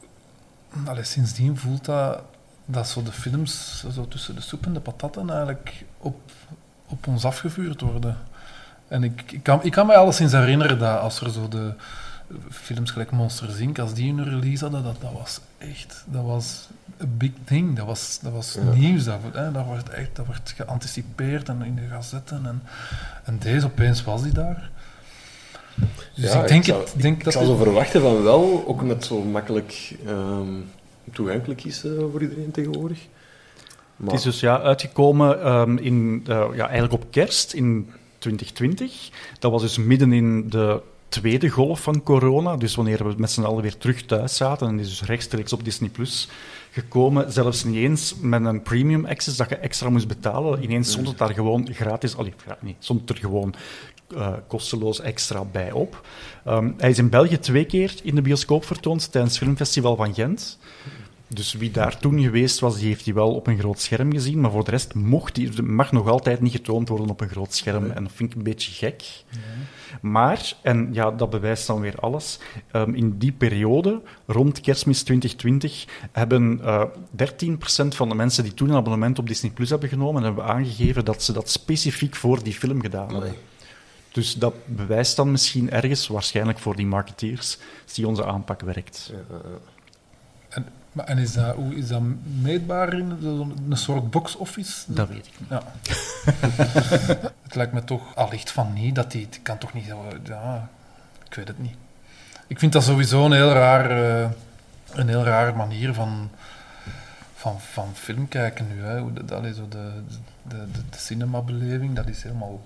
Allee, sindsdien voelt dat, dat zo de films zo tussen de soep en de patatten eigenlijk op, op ons afgevuurd worden. En ik, ik, kan, ik kan me alleszins herinneren dat als er zo de films gelijk Monsters Inc., als die een release hadden, dat, dat was echt... Dat was een big thing. Dat was, dat was Ja. nieuws. Dat, hè, dat, wordt echt, dat wordt geanticipeerd en in de gazetten. En, en deze opeens was die daar. Dus Ja, ik denk, ik zou- het, denk Ik dat... zou het- zo verwachten van wel, ook met zo makkelijk ehm, toegankelijk is eh, voor iedereen tegenwoordig. Maar, Het is dus ja, uitgekomen ehm, in, eh, ja, eigenlijk op kerst in 2020. Dat was dus midden in de tweede golf van corona. Dus wanneer we met z'n allen weer terug thuis zaten. En die is dus rechtstreeks op Disney Plus gekomen. Zelfs niet eens met een premium access dat je extra moest betalen. Ineens stond het daar gewoon gratis. Allee, nee, stond er gewoon eh, kosteloos extra bij op. Ehm, hij is in België twee keer in de bioscoop vertoond tijdens het Filmfestival van Gent. Dus wie daar toen geweest was, die heeft hij wel op een groot scherm gezien. Maar voor de rest mocht die, mag nog altijd niet getoond worden op een groot scherm. En dat vind ik een beetje gek. Maar, en ja, dat bewijst dan weer alles, ehm, in die periode, rond kerstmis 2020, hebben eh 13% van de mensen die toen een abonnement op Disney Plus hebben genomen, hebben aangegeven dat ze dat specifiek voor die film gedaan hebben. Dus dat bewijst dan misschien ergens, waarschijnlijk voor die marketeers, die onze aanpak werkt. Ja, ja, ja. En, maar, en is dat, hoe is dat meetbaar in een soort box-office? Dat weet ik niet. Ja. het lijkt me toch allicht van niet, dat die, het kan toch niet zo... Ja, ik weet het niet. Ik vind dat sowieso een heel raar, eh, een heel rare manier van, van, van film kijken nu. Hè. Hoe de, dat is zo de, de, de, de cinemabeleving, dat is helemaal,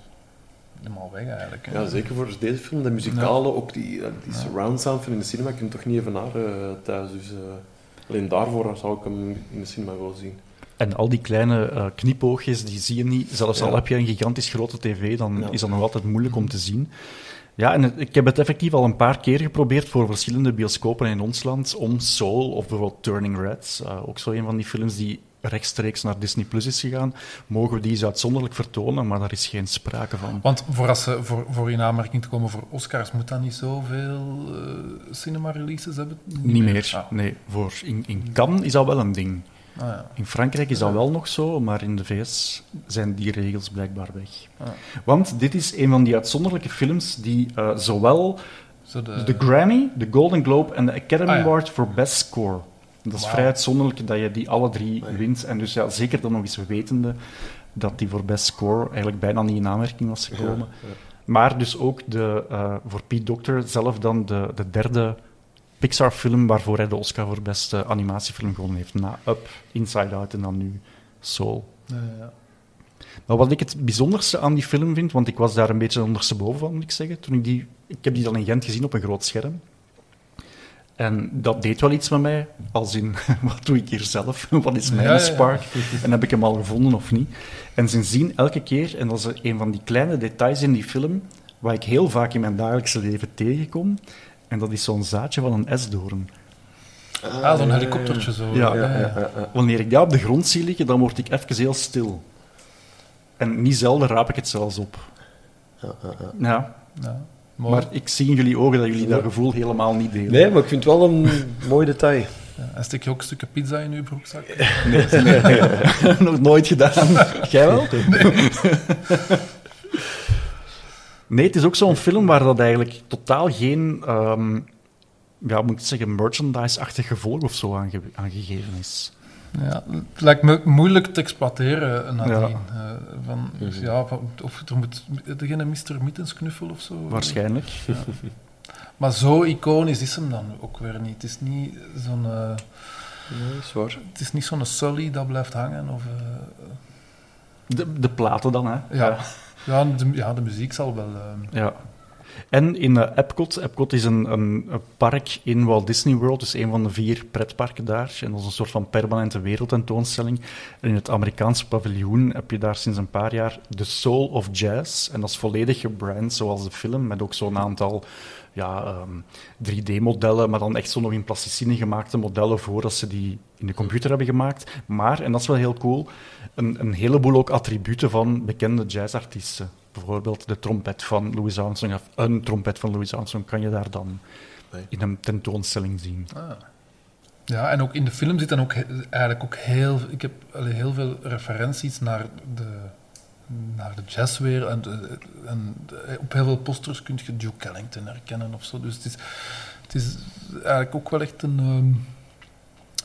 helemaal weg eigenlijk. Hè. Ja, zeker voor deze film. De muzikale, ook die, eh, die surround sound van in de cinema, kun je toch niet even naar eh, thuis. Dus eh, alleen daarvoor zou ik hem de cinema willen zien. En al die kleine eh, knipoogjes, die zie je niet. Zelfs Ja. al heb je een gigantisch grote tv, dan Ja. is dat nog altijd moeilijk om te zien. Ja, en het- ik heb het effectief al een paar keer geprobeerd voor verschillende bioscopen in ons land, om Soul of bijvoorbeeld Turning Red, eh, ook zo een van die films die rechtstreeks naar Disney Plus is gegaan, mogen we die eens uitzonderlijk vertonen, maar daar is geen sprake van. Want voor, als ze, voor, voor in aanmerking te komen voor Oscars, moet dat niet zoveel eh cinema-releases hebben? Niet meer. Ah, Nee, voor in, in Cannes is dat wel een ding. ah, ja. In Frankrijk is dat wel nog zo, maar in de VS zijn die regels blijkbaar weg. Ah. Want dit is een van die uitzonderlijke films die eh, zowel Zo de, de Grammy, de Golden Globe en de Academy ja. Award voor Best Score. Dat is Wauw. vrij uitzonderlijk dat je die alle drie Nee. wint. En dus ja, zeker dan nog eens wetende dat die voor Best Score eigenlijk bijna niet in aanmerking was gekomen. Ja, ja. Maar dus ook de, eh, voor Pete Docter zelf dan de, de derde Pixar-film waarvoor hij de Oscar voor beste animatiefilm gewonnen heeft. Na Up, Inside Out en dan nu Soul. Ja, ja. Maar wat ik het bijzonderste aan die film vind, want ik was daar een beetje ondersteboven van, moet ik zeggen. Toen ik, die, ik heb die dan in Gent gezien op een groot scherm. En dat deed wel iets met mij, als in, wat doe ik hier zelf? Wat is mijn Ja, ja, ja. spark? En heb ik hem al gevonden of niet? En sindsdien, elke keer, en dat is een van die kleine details in die film, waar ik heel vaak in mijn dagelijkse leven tegenkom, en dat is zo'n zaadje van een esdoorn. Ah, zo'n helikoptertje zo. Ja. Ja, ja, ja, ja. Wanneer ik dat op de grond zie liggen, dan word ik even heel stil. En niet zelden raap ik het zelfs op. Ja, ja, ja. Ja, Ja, mooi. maar ik zie in jullie ogen dat jullie dat gevoel helemaal niet delen. Nee, maar ik vind het wel een mooi detail. Ja, en stik je ook stukken pizza in je broekzak? Nee, nee, nee. nog nooit gedaan. Jij wel? Nee, het is ook zo'n film waar dat eigenlijk totaal geen, ehm, ja, moet ik zeggen, merchandise-achtig gevolg of zo aange- aangegeven is. Ja, het lijkt me moeilijk te exploiteren nadien. Ja. Eh, van, ja, van- of er moet degene Mr. Mittens knuffel of zo. Waarschijnlijk. Maar zo iconisch is hem dan ook weer niet. Het is niet zo'n, Ja, zwaar. het is niet zo'n Sully dat blijft hangen. Of, eh, De, de platen dan, hè? ja. Ja, de, ja, de muziek zal wel. Ja. En in eh, Epcot. Epcot is een, een, een park in Walt Disney World, dus een van de vier pretparken daar. En dat is een soort van permanente wereldtentoonstelling. En in het Amerikaanse paviljoen heb je daar sinds een paar jaar The Soul of Jazz. En dat is volledig gebrand zoals de film, met ook zo'n aantal ja, ehm, 3D-modellen, maar dan echt zo nog in plasticine gemaakte modellen voordat ze die in de computer hebben gemaakt. Maar, en dat is wel heel cool, een, een heleboel ook attributen van bekende jazzartiesten. Bijvoorbeeld de trompet van Louis Armstrong, of een trompet van Louis Armstrong, kan je daar dan Nee. in een tentoonstelling zien. ah. Ja, en ook in de film zitten ook he- eigenlijk ook heel... Ik heb heel veel referenties naar de, naar de jazzwereld. En, de- en de- op heel veel posters kun je Duke Ellington herkennen of zo. Dus het is, het is eigenlijk ook wel echt een, ehm,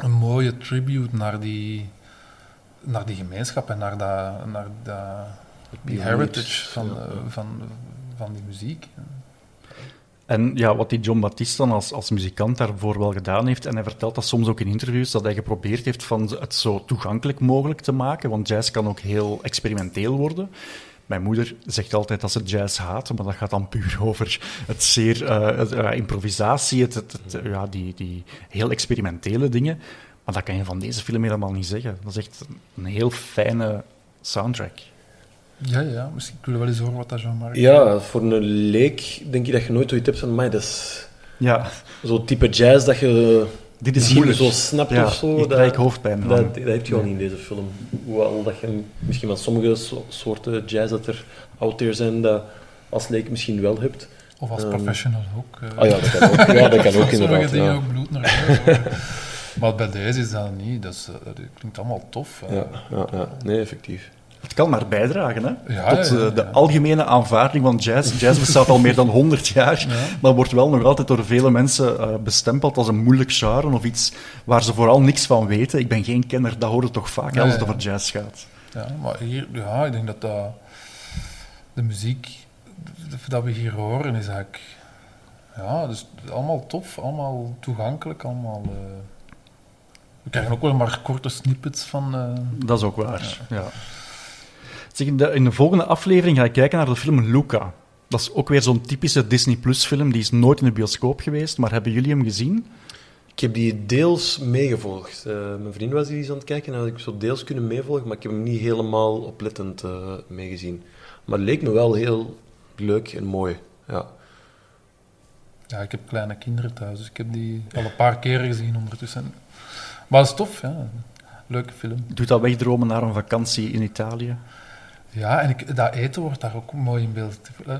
een mooie tribute naar die, naar die gemeenschap en naar, dat, naar dat, die heritage van, ja, eh, van, van die muziek. En ja, wat die John Baptiste dan als, als muzikant daarvoor wel gedaan heeft, en hij vertelt dat soms ook in interviews, dat hij geprobeerd heeft van het zo toegankelijk mogelijk te maken, want jazz kan ook heel experimenteel worden. Mijn moeder zegt altijd dat ze jazz haat, maar dat gaat dan puur over het zeer eh, het, improvisatie, het, het, het, ja, die, die heel experimentele dingen. Maar dat kan je van deze film helemaal niet zeggen. Dat is echt een heel fijne soundtrack. Ja, ja, misschien kunnen we wel eens horen wat dat Jean-Marc... Ja, voor een leek denk je dat je nooit zoiets hebt van, maar dat is Ja, zo'n type jazz dat je dit is moeilijk. zo snapt Ja, of zo. ik krijg hoofdpijn van. Dat, dat heb je gewoon niet in deze film. Hoewel dat je misschien van sommige so- soorten jazz dat er out there zijn, dat als leek misschien wel hebt. Of als Ehm. professional ook. Ah ja, dat kan ook, ja, dat kan ook Sommige inderdaad. dingen Ja. ook bloednerveus worden. Maar bij deze is dat niet. Dat, is, eh, dat klinkt allemaal tof. Ja, ja, ja, nee, effectief. Het kan maar bijdragen hè? Ja, tot ja, ja, eh, de algemene aanvaarding van jazz. Jazz bestaat al meer dan 100 jaar, maar wordt wel nog altijd door vele mensen eh, bestempeld als een moeilijk genre of iets waar ze vooral niks van weten. Ik ben geen kenner, dat hoor je toch vaak als het over jazz gaat. Ja, maar hier, ja, ik denk dat, de muziek dat we hier horen is eigenlijk... Ja, dus allemaal tof, allemaal toegankelijk, allemaal... eh, we krijgen ook wel maar korte snippets van... Dat is ook waar. Ja. Zeg, in, de, in de volgende aflevering ga ik kijken naar de film Luca. Dat is ook weer zo'n typische Disney Plus film. Die is nooit in de bioscoop geweest, maar hebben jullie hem gezien? Ik heb die deels meegevolgd. Eh, mijn vriend was hier eens aan het kijken en had ik zo deels kunnen meevolgen, maar ik heb hem niet helemaal oplettend eh, meegezien. Maar het leek me wel heel leuk en mooi. Ja. Ja, ik heb kleine kinderen thuis, dus ik heb die al een paar keer gezien ondertussen. Maar het is tof, ja. Leuke film. Doet dat wegdromen naar een vakantie in Italië? Ja, en ik, dat eten wordt daar ook mooi in beeld.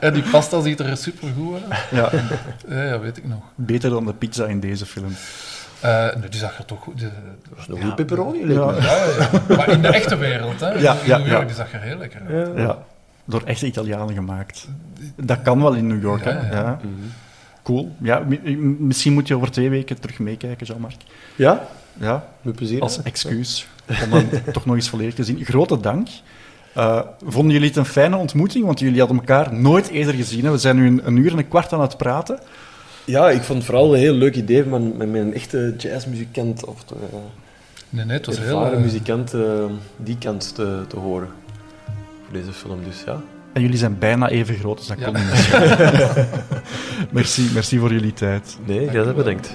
en die pasta ziet er supergoed uit. Ja, Ja, ja, weet ik nog. beter dan de pizza in deze film. Eh, nee, die zag er toch goed... die- Dat is een goede pepperoni, Ja. me. ja, ja, ja. Maar in de echte wereld, hè. Ja, In ja, New York, ja. Die zag er heel lekker uit. Ja. Ja, door echte Italianen gemaakt. Dat kan wel in New York, hè? Ja. Mhm. Cool. Ja, mi- mi- misschien moet je over twee weken terug meekijken, Jean-Marc. Ja, Ja, met plezier. als excuus. Om dan toch nog eens volledig te zien. Grote dank. Eh, vonden jullie het een fijne ontmoeting? Want jullie hadden elkaar nooit eerder gezien. hè? We zijn nu een, een uur en een kwart aan het praten. Ja, ik vond het vooral een heel leuk idee met, met mijn echte jazzmuzikant of de, Nee, nee, het was heel... ervaren eh, muzikant eh, die kant te, te horen. Voor deze film, dus ja. En jullie zijn bijna even groot, dus dat Ja. kon niet. merci, merci voor jullie tijd. Nee, jij hebt bedankt.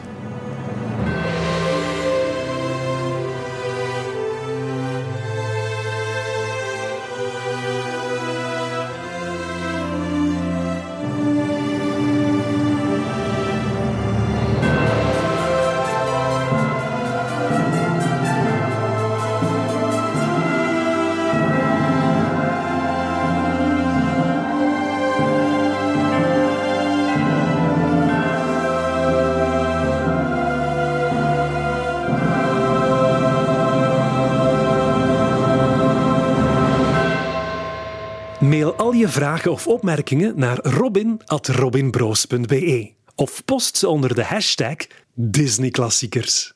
Vragen of opmerkingen naar robin.robinbroos.be of post ze onder de hashtag Disneyklassiekers.